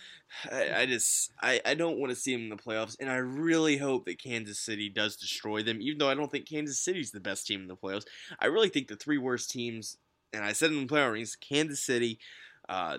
I, I just I, I don't want to see them in the playoffs, and I really hope that Kansas City does destroy them. Even though I don't think Kansas City's the best team in the playoffs, I really think the three worst teams, and I said in the playoff rings, Kansas City, uh,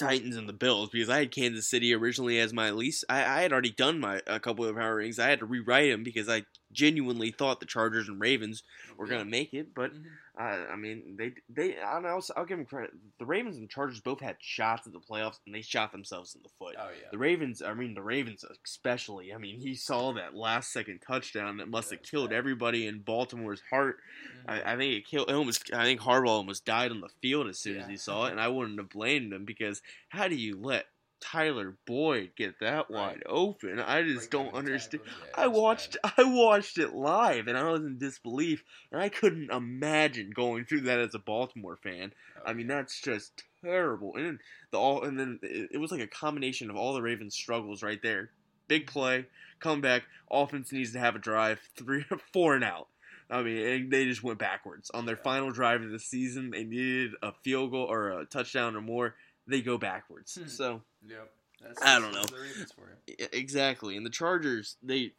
Titans and the Bills because I had Kansas City originally as my least. I, I had already done my a couple of power rings. I had to rewrite them because I genuinely thought the Chargers and Ravens were gonna make it. But Mhm. uh, I mean, they they I don't know. I'll, I'll give them credit. The Ravens and Chargers both had shots at the playoffs, and they shot themselves in the foot. Oh yeah. The Ravens, I mean, the Ravens especially. I mean, he saw that last second touchdown that must have killed everybody in Baltimore's heart. Mhm. I, I think it killed. It almost. I think Harbaugh almost died on the field as soon as he saw it, and I wouldn't have blamed him because how do you let Tyler Boyd get that Right. wide open? I just don't understand. yeah, I watched. bad. I watched it live, and I was in disbelief, and I couldn't imagine going through that as a Baltimore fan. Oh, I mean, yeah. that's just terrible. And then the all, and then it, it was like a combination of all the Ravens' struggles right there. Big play, comeback, offense needs to have a drive, three, four and out. I mean, and they just went backwards on their Yeah. final drive of the season. They needed a field goal or a touchdown or more. They go backwards. Hmm. So Yep. That's, I don't know. The Ravens for you. exactly, and the Chargers, they,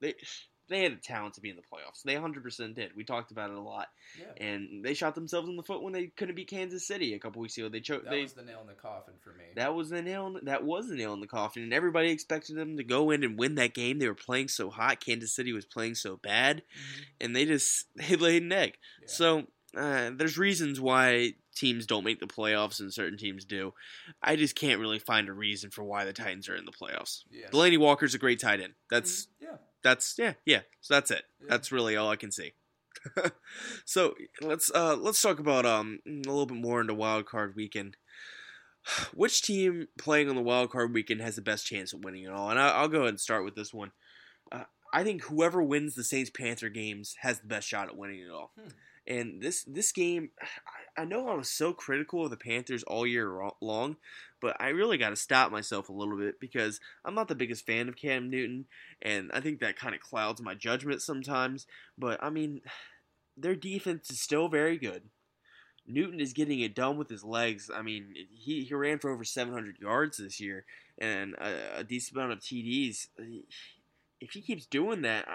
they, they had the talent to be in the playoffs. They 100% did. We talked about it a lot, Yeah. and they shot themselves in the foot when they couldn't beat Kansas City a couple weeks ago. They chose. That They was the nail in the coffin for me. That was the nail. In, that was the nail in the coffin, and everybody expected them to go in and win that game. They were playing so hot. Kansas City was playing so bad, Mhm. and they just they laid an egg. Yeah. So uh, there's reasons why teams don't make the playoffs and certain teams do. I just can't really find a reason for why the Titans are in the playoffs. Yes. Delanie Walker's a great tight end. That's Mhm. yeah. that's yeah yeah. So that's it. Yeah. That's really all I can see. so let's uh let's talk about um a little bit more into wild card weekend. Which team playing on the wild card weekend has the best chance of winning it all? And I, I'll go ahead and start with this one. Uh, I think whoever wins the Saints Panther games has the best shot at winning it all. Hmm. And this this game, I, know I was so critical of the Panthers all year long, but I really got to stop myself a little bit because I'm not the biggest fan of Cam Newton, and I think that kind of clouds my judgment sometimes. But I mean, their defense is still very good. Newton is getting it done with his legs. I mean, he, he ran for over 700 yards this year and a, a decent amount of TDs. If he keeps doing that,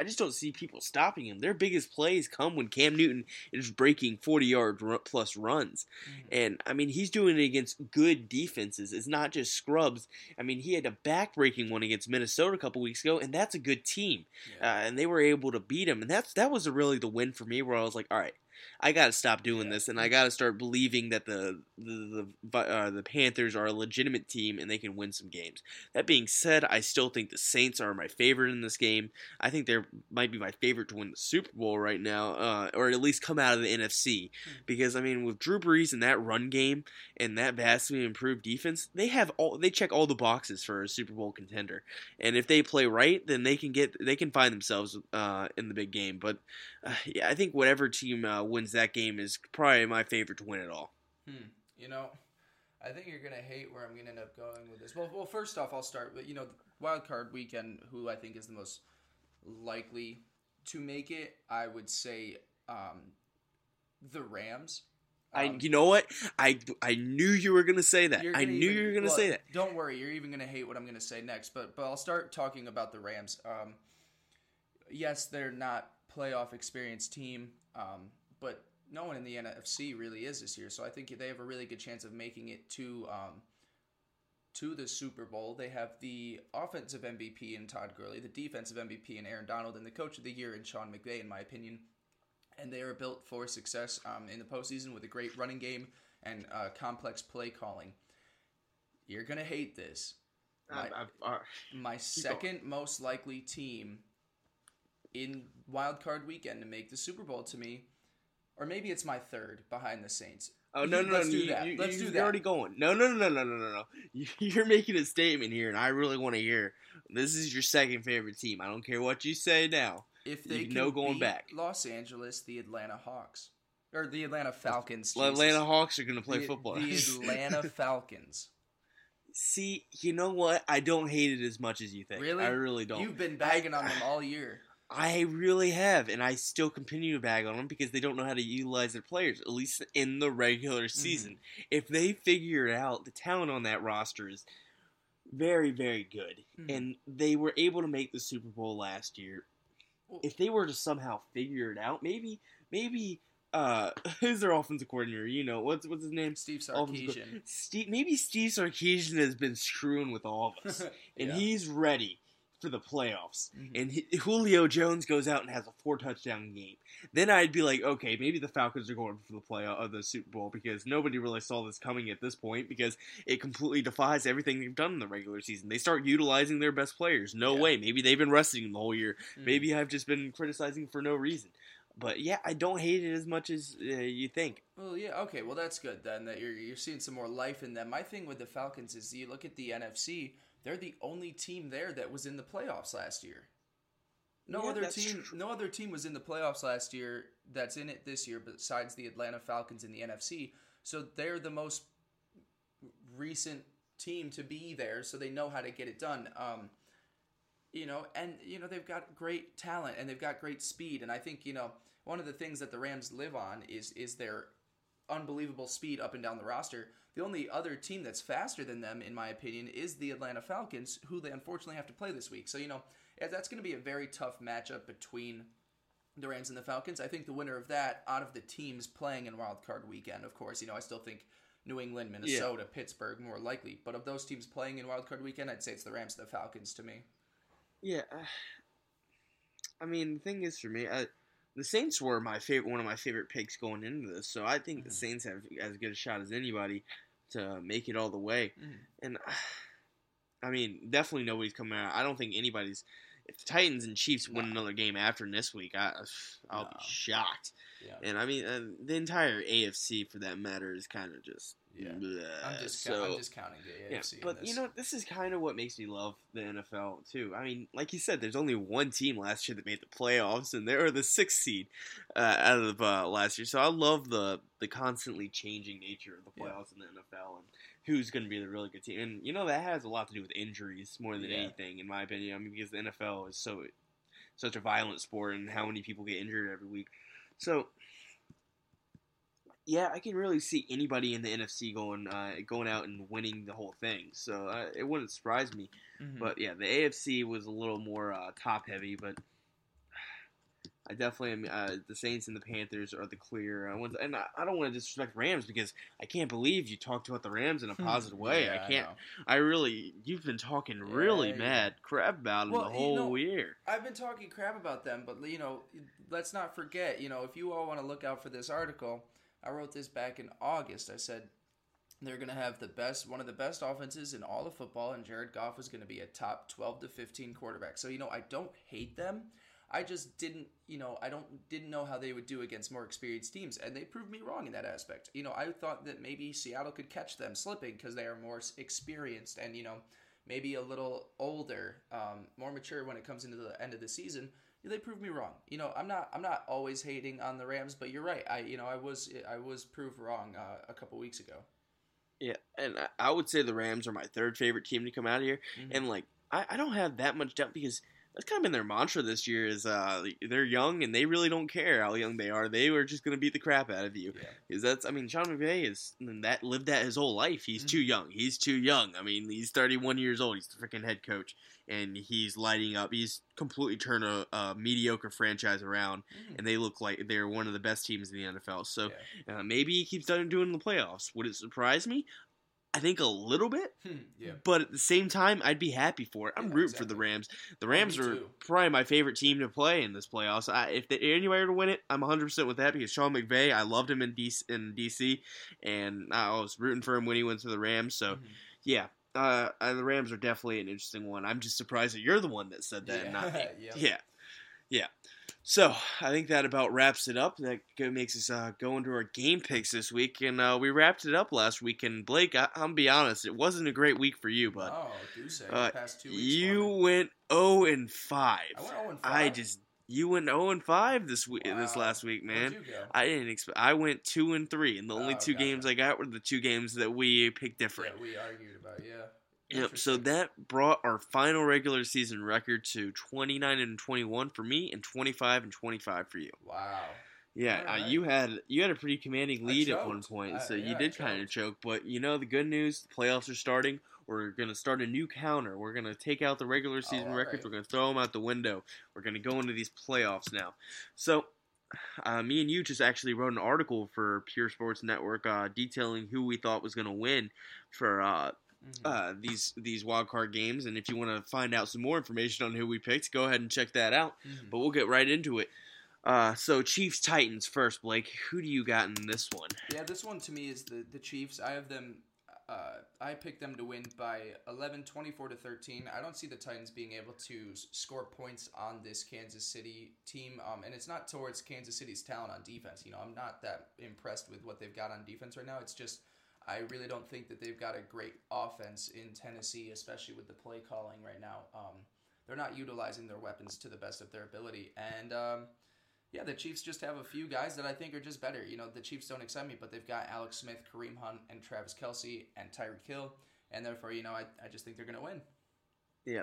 I, just don't see people stopping him. Their biggest plays come when Cam Newton is breaking 40 yard plus runs. Mhm. And I mean, he's doing it against good defenses. It's not just scrubs. I mean, he had a back-breaking one against Minnesota a couple weeks ago, and that's a good team. Uh, and they were able to beat him, and that's that was really the win for me. Where I was like, all right, I got to stop doing Yeah. this, and I got to start believing that the the the, uh, the Panthers are a legitimate team and they can win some games. That being said, I still think the Saints are my favorite in this game. I think they might be my favorite to win the Super Bowl right now, uh, or at least come out of the NFC. Hmm. Because I mean, with Drew Brees and that run game and that vastly improved defense, they have all they check all the boxes for a Super Bowl contender. And if they play right, then they can get they can find themselves uh, in the big game. But uh, yeah, I think whatever team uh, wins that game is probably my favorite to win it all. Hmm. You know, I think you're gonna hate where I'm gonna end up going with this. Well, well, first off, I'll start with you know wild card weekend. Who I think is the most likely to make it? I would say um, the Rams. I, Um, you know what? I, I knew you were gonna say that. You're I knew even- you were gonna well, say that. Don't worry, you're even gonna hate what I'm gonna say next. But but I'll start talking about the Rams. Um, yes, they're not playoff experience team, um, but no one in the NFC really is this year. So I think they have a really good chance of making it to um, to the Super Bowl. They have the offensive MVP in Todd Gurley, the defensive MVP in Aaron Donald, and the coach of the year in Sean McVay, in my opinion. And they are built for success um, in the postseason with a great running game and uh, complex play calling. You're gonna hate this. My, I- I- I- my second most likely team in wild card weekend to make the Super Bowl to me, or maybe it's my third behind the Saints. Oh no no no! Let's do you, that. You, Let's you, do You're already going. No no no no no no no no. You- You're making a statement here, and I really want to hear. This is your second favorite team. I don't care what you say now. If they can know going back. Los Angeles, the Atlanta Hawks or the Atlanta Falcons. The Atlanta Hawks are gonna play the, football. The Atlanta Falcons. See, you know what? I don't hate it as much as you think. Really? I really don't. You've been bagging on them all year. I really have, and I still continue to bag on them because they don't know how to utilize their players, at least in the regular Mm-hmm. season. If they figure it out, the talent on that roster is very, very good. Mhm. And they were able to make the Super Bowl last year. If they were to somehow figure it out, maybe, maybe, uh, who's their offensive coordinator? You know, what's what's his name? Steve Sarkisian. Steve, maybe Steve Sarkisian has been screwing with all of us, and Yeah. he's ready for the playoffs Mhm. and H- Julio Jones goes out and has a four touchdown game, then I'd be like, okay, maybe the Falcons are going for the play of the Super Bowl because nobody really saw this coming at this point because it completely defies everything they've done in the regular season. They start utilizing their best players. No Yeah. way. Maybe they've been resting them the whole year. Mhm. Maybe I've just been criticizing for no reason. But yeah, I don't hate it as much as uh, you think. Well, yeah, okay. Well, that's good then that you're you're seeing some more life in them. My thing with the Falcons is you look at the NFC; they're the only team there that was in the playoffs last year. No Yeah, other team, true. no other team was in the playoffs last year that's in it this year besides the Atlanta Falcons in the NFC. So they're the most recent team to be there, so they know how to get it done. Um, you know, and you know they've got great talent and they've got great speed, and I think you know one of the things that the Rams live on is is their unbelievable speed up and down the roster. The only other team that's faster than them, in my opinion, is the Atlanta Falcons, who they unfortunately have to play this week. So you know that's going to be a very tough matchup between the Rams and the Falcons. I think the winner of that, out of the teams playing in Wild Card Weekend, of course, you know I still think New England, Minnesota, Pittsburgh more likely, but of those teams playing in Wild Card Weekend, I'd say it's the Rams and the Falcons to me. Yeah, uh, I mean, the thing is for me, I, the Saints were my favorite, one of my favorite picks going into this. So I think the Mhm. Saints have as good a shot as anybody to make it all the way. Mhm. And I mean, definitely nobody's coming out. I don't think anybody's. If the Titans and Chiefs win No. another game after this week, I, I'll No. be shocked. Yeah. And I mean, uh, the entire AFC for that matter is kind of just. Yeah. I'm just so, I'm discounting the yeah, AFC. in but you know, this is kind of what makes me love the NFL too. I mean, like you said, there's only one team last year that made the playoffs, and they were the sixth seed uh, out of uh, last year. So I love the the constantly changing nature of the Yeah. playoffs in the NFL and who's going to be the really good team. And you know that has a lot to do with injuries more than Yeah. anything, in my opinion. I mean, because the NFL is so such a violent sport, and how many people get injured every week. So yeah, I can really see anybody in the NFC going uh, going out and winning the whole thing. So uh, it wouldn't surprise me. Mhm. But yeah, the AFC was a little more uh, top heavy, but I definitely am. Uh, the Saints and the Panthers are the clear uh, ones, and I, I don't want to disrespect Rams because I can't believe you talked about the Rams in a positive way. Hmm. Yeah, I can't. know. I really, you've been talking really Yeah, yeah. mad crap about them Well, the you whole know, year. I've been talking crap about them, but you know, let's not forget. You know, if you all want to look out for this article, I wrote this back in August. I said they're going to have the best, one of the best offenses in all of football, and Jared Goff is going to be a top twelve to fifteen quarterback. So you know, I don't hate them. I just didn't, you know, I don't didn't know how they would do against more experienced teams, and they proved me wrong in that aspect. You know, I thought that maybe Seattle could catch them slipping because they are more experienced and you know maybe a little older, um, more mature when it comes into the end of the season. They proved me wrong. You know, I'm not I'm not always hating on the Rams, but you're right. I you know I was I was proved wrong uh, a couple weeks ago. Yeah, and I, would say the Rams are my third favorite team to come out of here. Mhm. And like, I, I don't have that much doubt because that's kind of been their mantra this year. Is uh, they're young and they really don't care how young they are. They were just gonna beat the crap out of you. Yeah. Because that's, I mean, Sean McVay is that lived that his whole life. He's Mhm. too young. He's too young. I mean, he's 31 years old. He's the freaking head coach, and he's lighting up. He's completely turned a, a mediocre franchise around, Mhm. and they look like they're one of the best teams in the NFL. So Yeah. uh, maybe he keeps doing doing the playoffs. Would it surprise me? I think a little bit, Hmm, yeah. but at the same time, I'd be happy for it. I'm Yeah, rooting for the. Rams. The Rams are probably my favorite team to play in this playoffs. I, if they, anybody were to win it, I'm 100 percent with that because Sean McVay, I loved him in DC, in DC, and I was rooting for him when he went to the Rams. So Mhm. yeah, uh, uh, the Rams are definitely an interesting one. I'm just surprised that you're the one that said that, and not me. Yeah. Yeah, yeah. So I think that about wraps it up. That makes us uh, go into our game picks this week, and uh, we wrapped it up last week. And Blake, I, I'm be honest, it wasn't a great week for you, but oh, do say uh, past two weeks. you went 0 and 5. I went 0 and 5. I just you went 0 and 5 this week this last week, man. I didn't expect. I went 2 and 3, and the only Oh, two gotcha. games I got were the two games that we picked different. Yeah, we argued about yeah. Yep. So that brought our final regular season record to 29 and 21 for me, and 25 and 25 for you. Wow. Yeah, uh, you had you had a pretty commanding lead at one point, I- so yeah, you did kind of choke. But you know the good news: the playoffs are starting. We're gonna start a new counter. We're gonna take out the regular season Oh, records. We're gonna throw them out the window. We're gonna go into these playoffs now. So, uh, me and you just actually wrote an article for Pure Sports Network uh, detailing who we thought was gonna win for uh, Mhm. uh, these these wild card games. And if you want to find out some more information on who we picked, go ahead and check that out. Mhm. But we'll get right into it. Uh, so Chiefs Titans first, Blake. Who do you got in this one? Yeah, this one to me is the the Chiefs. I have them. Uh, I picked them to win by 11, 24 to 13. I don't see the Titans being able to score points on this Kansas City team. Um, and it's not towards Kansas City's talent on defense. You know, I'm not that impressed with what they've got on defense right now. It's just I really don't think that they've got a great offense in Tennessee, especially with the play calling right now. Um, they're not utilizing their weapons to the best of their ability, and um, yeah, the Chiefs just have a few guys that I think are just better. You know, the Chiefs don't excite me, but they've got Alex Smith, Kareem Hunt, and Travis Kelce, and Tyreek Hill, and therefore, you know, I, I just think they're going to win. Yeah,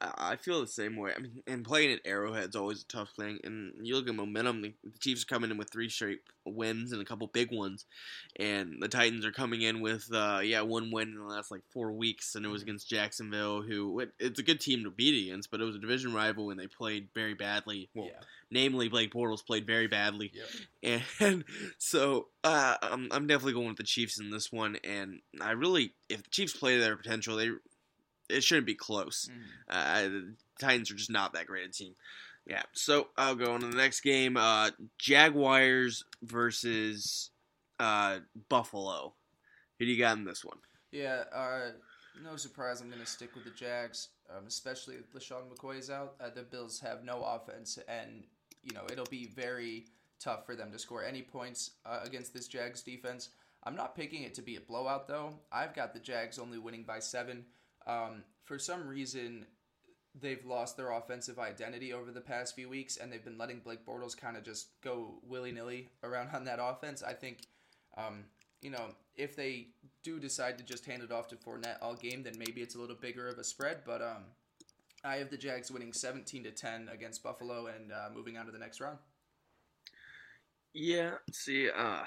I feel the same way. I mean, and playing at Arrowhead's always a tough thing. And you look at momentum; the the Chiefs are coming in with three straight wins and a couple big ones, and the Titans are coming in with uh, yeah one win in the last like four weeks, and it was against Jacksonville, who it, it's a good team to beat against, but it was a division rival, and they played very badly. Well, yeah. namely Blake Bortles played very badly. Yep. And so uh, I'm, I'm definitely going with the Chiefs in this one. And I really, if the Chiefs play their potential, they it shouldn't be close. Uh, the Titans are just not that great a team. Yeah. So I'll go on to the next game. Uh, Jaguars versus uh, Buffalo. Who do you got in this one? Yeah, uh, no surprise. I'm going to stick with the Jags, um, especially if LeSean McCoy's out. Uh, the Bills have no offense, and you know it'll be very tough for them to score any points uh, against this Jags defense. I'm not picking it to be a blowout though. I've got the Jags only winning by seven. Um, for some reason, they've lost their offensive identity over the past few weeks, and they've been letting Blake Bortles kind of just go willy nilly around on that offense. I think, um, you know, if they do decide to just hand it off to Fournette all game, then maybe it's a little bigger of a spread. But um, I have the Jags winning 17 to 10 against Buffalo and uh, moving on to the next round. Yeah. See, uh,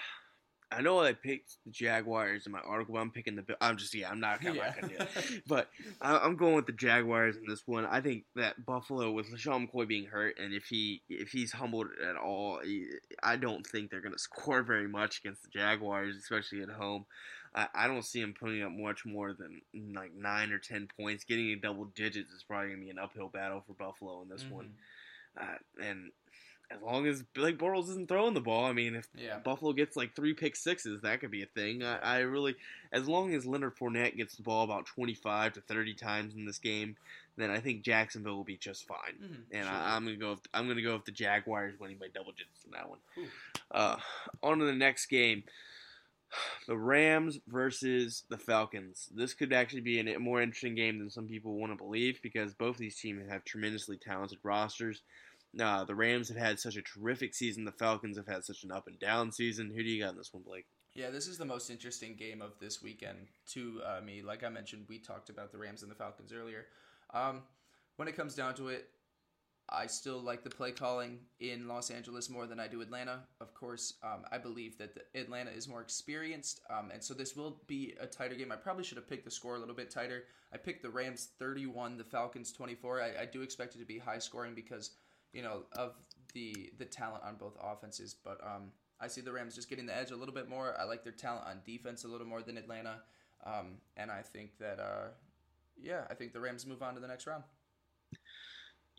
I know I picked the Jaguars in my article, but I'm picking the. I'm just yeah. I'm not. I'm not gonna do that. But I, I'm going with the Jaguars in this one. I think that Buffalo with LeSean McCoy being hurt, and if he if he's humbled at all, I don't think they're going to score very much against the Jaguars, especially at home. I, I don't see him putting up much more than like nine or ten points. Getting a double digits is probably going to be an uphill battle for Buffalo in this one. Mhm. Uh, and as long as Blake Bortles isn't throwing the ball, I mean, if Yeah. Buffalo gets like three pick sixes, that could be a thing. I, I really, as long as Leonard Fournette gets the ball about twenty five to thirty times in this game, then I think Jacksonville will be just fine. Mhm. And Sure. I, I'm gonna go. With, I'm gonna go with the Jaguars winning by double digits in that one. Uh, on to the next game. The Rams versus the Falcons. This could actually be a more interesting game than some people want to believe because both these teams have tremendously talented rosters. Uh, the Rams have had such a terrific season. The Falcons have had such an up and down season. Who do you got in this one, Blake? Yeah, this is the most interesting game of this weekend to uh, me. Like I mentioned, we talked about the Rams and the Falcons earlier. Um, when it comes down to it, I still like the play calling in Los Angeles more than I do Atlanta. Of course, um, I believe that Atlanta is more experienced, um, and so this will be a tighter game. I probably should have picked the score a little bit tighter. I picked the Rams 31, the Falcons 24. I, I do expect it to be high scoring because you know of the the talent on both offenses, but um, I see the Rams just getting the edge a little bit more. I like their talent on defense a little more than Atlanta, um, and I think that uh, yeah, I think the Rams move on to the next round.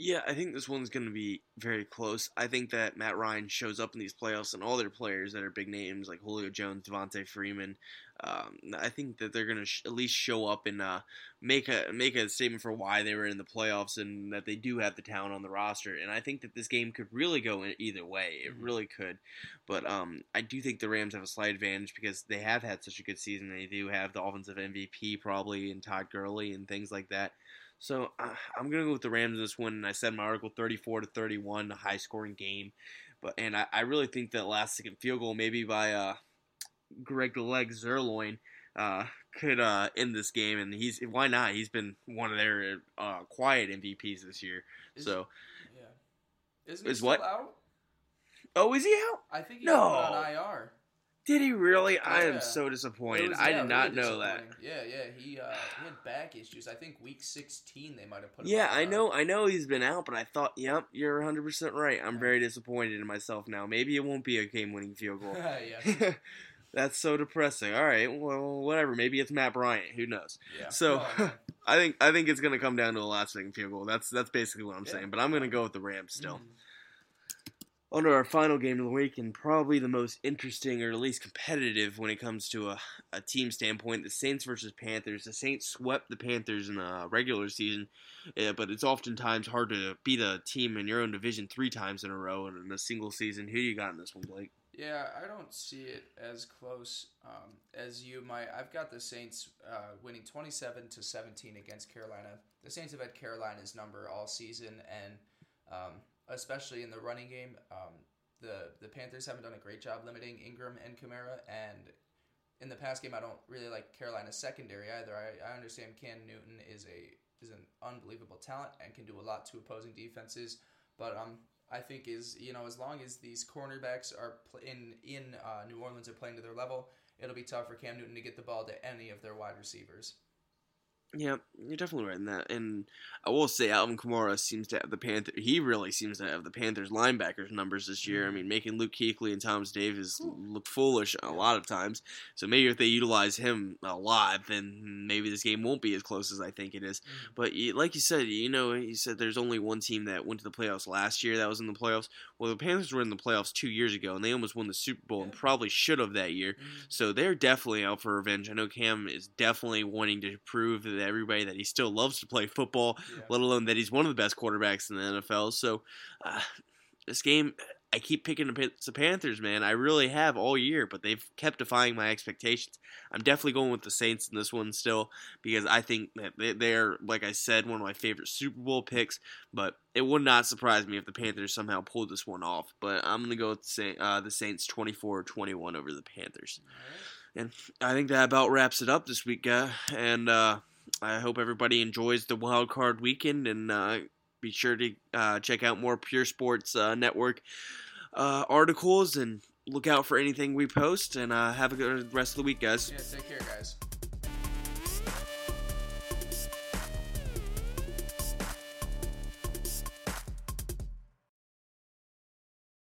Yeah, I think this one's going to be very close. I think that Matt Ryan shows up in these playoffs and all their players that are big names like Julio Jones, Devonta Freeman. Um, I think that they're going to sh- at least show up and uh, make a make a statement for why they were in the playoffs and that they do have the talent on the roster. And I think that this game could really go either way. It mm-hmm. really could. But um, I do think the Rams have a slight advantage because they have had such a good season. They do have the offensive MVP probably and Todd Gurley and things like that. So uh, I'm gonna go with the Rams in this one. And I said my article 34 to 31, a high scoring game. But and I, I really think that last second field goal, maybe by uh, Greg the Leg Zuerlein, uh, could uh, end this game. And he's why not? He's been one of their uh, quiet MVPs this year. Is, so yeah, isn't he is what? out? Oh, is he out? I think he's no. on IR. Did he really? Yeah. I am so disappointed. Was, I did not know that. Yeah, yeah. He uh, he had back issues. I think week sixteen they might have put. Yeah, I know. I know he's been out, but I thought, yep, you're 100 percent right. I'm very disappointed in myself now. Maybe it won't be a game-winning field goal. yeah. That's so depressing. All right, well, whatever. Maybe it's Matt Bryant. Who knows? Yeah. So, oh, I think I think it's gonna come down to a last-second field goal. That's that's basically what I'm yeah. saying. But I'm gonna go with the Rams still. Mm-hmm on to our final game of the week, and probably the most interesting or at least competitive when it comes to a, a team standpoint. The Saints versus Panthers. The Saints swept the Panthers in the regular season, uh, but it's oftentimes hard to beat a team in your own division three times in a row in a single season. Who you got in this one, Blake? Yeah, I don't see it as close um, as you might. I've got the Saints uh, winning 27 to 17 against Carolina. The Saints have had Carolina's number all season, and um, especially in the running game. Um, the the Panthers haven't done a great job limiting Ingram and Kamara, and in the past game, I don't really like Carolina's secondary either. I, I understand Cam Newton is a is an unbelievable talent and can do a lot to opposing defenses, but um, I think is you know as long as these cornerbacks are pl- in in uh, New Orleans are playing to their level, it'll be tough for Cam Newton to get the ball to any of their wide receivers. Yeah, you're definitely right in that. And I will say, Alvin Kamara seems to have the Panther. He really seems to have the Panthers linebackers numbers this year. I mm-hmm. mean, making Luke Kuechly and Thomas Davis look foolish a lot of times. So maybe if they utilize him a lot, then maybe this game won't be as close as I think it is. Mm-hmm. But like you said, you know, you said there's only one team that went to the playoffs last year that was in the playoffs. Well, the Panthers were in the playoffs two years ago, and they almost won the Super Bowl and probably should have that year. Mm-hmm. So they're definitely out for revenge. I know Cam is definitely wanting to prove that everybody that he still loves to play football, yeah. let alone that he's one of the best quarterbacks in the NFL. So uh, this game, I keep picking the Panthers, man. I really have all year, but they've kept defying my expectations. I'm definitely going with the Saints in this one still because I think that they're, like I said, one of my favorite Super Bowl picks. But it would not surprise me if the Panthers somehow pulled this one off. But I'm going to go with the, Saints 24 21 over the Panthers. And I think that about wraps it up this week, guy. And uh, I hope everybody enjoys the wild card weekend and uh, be sure to uh, check out more Pure Sports uh, Network uh, articles and look out for anything we post. And uh, have a good rest of the week, guys. Yeah, take care, guys.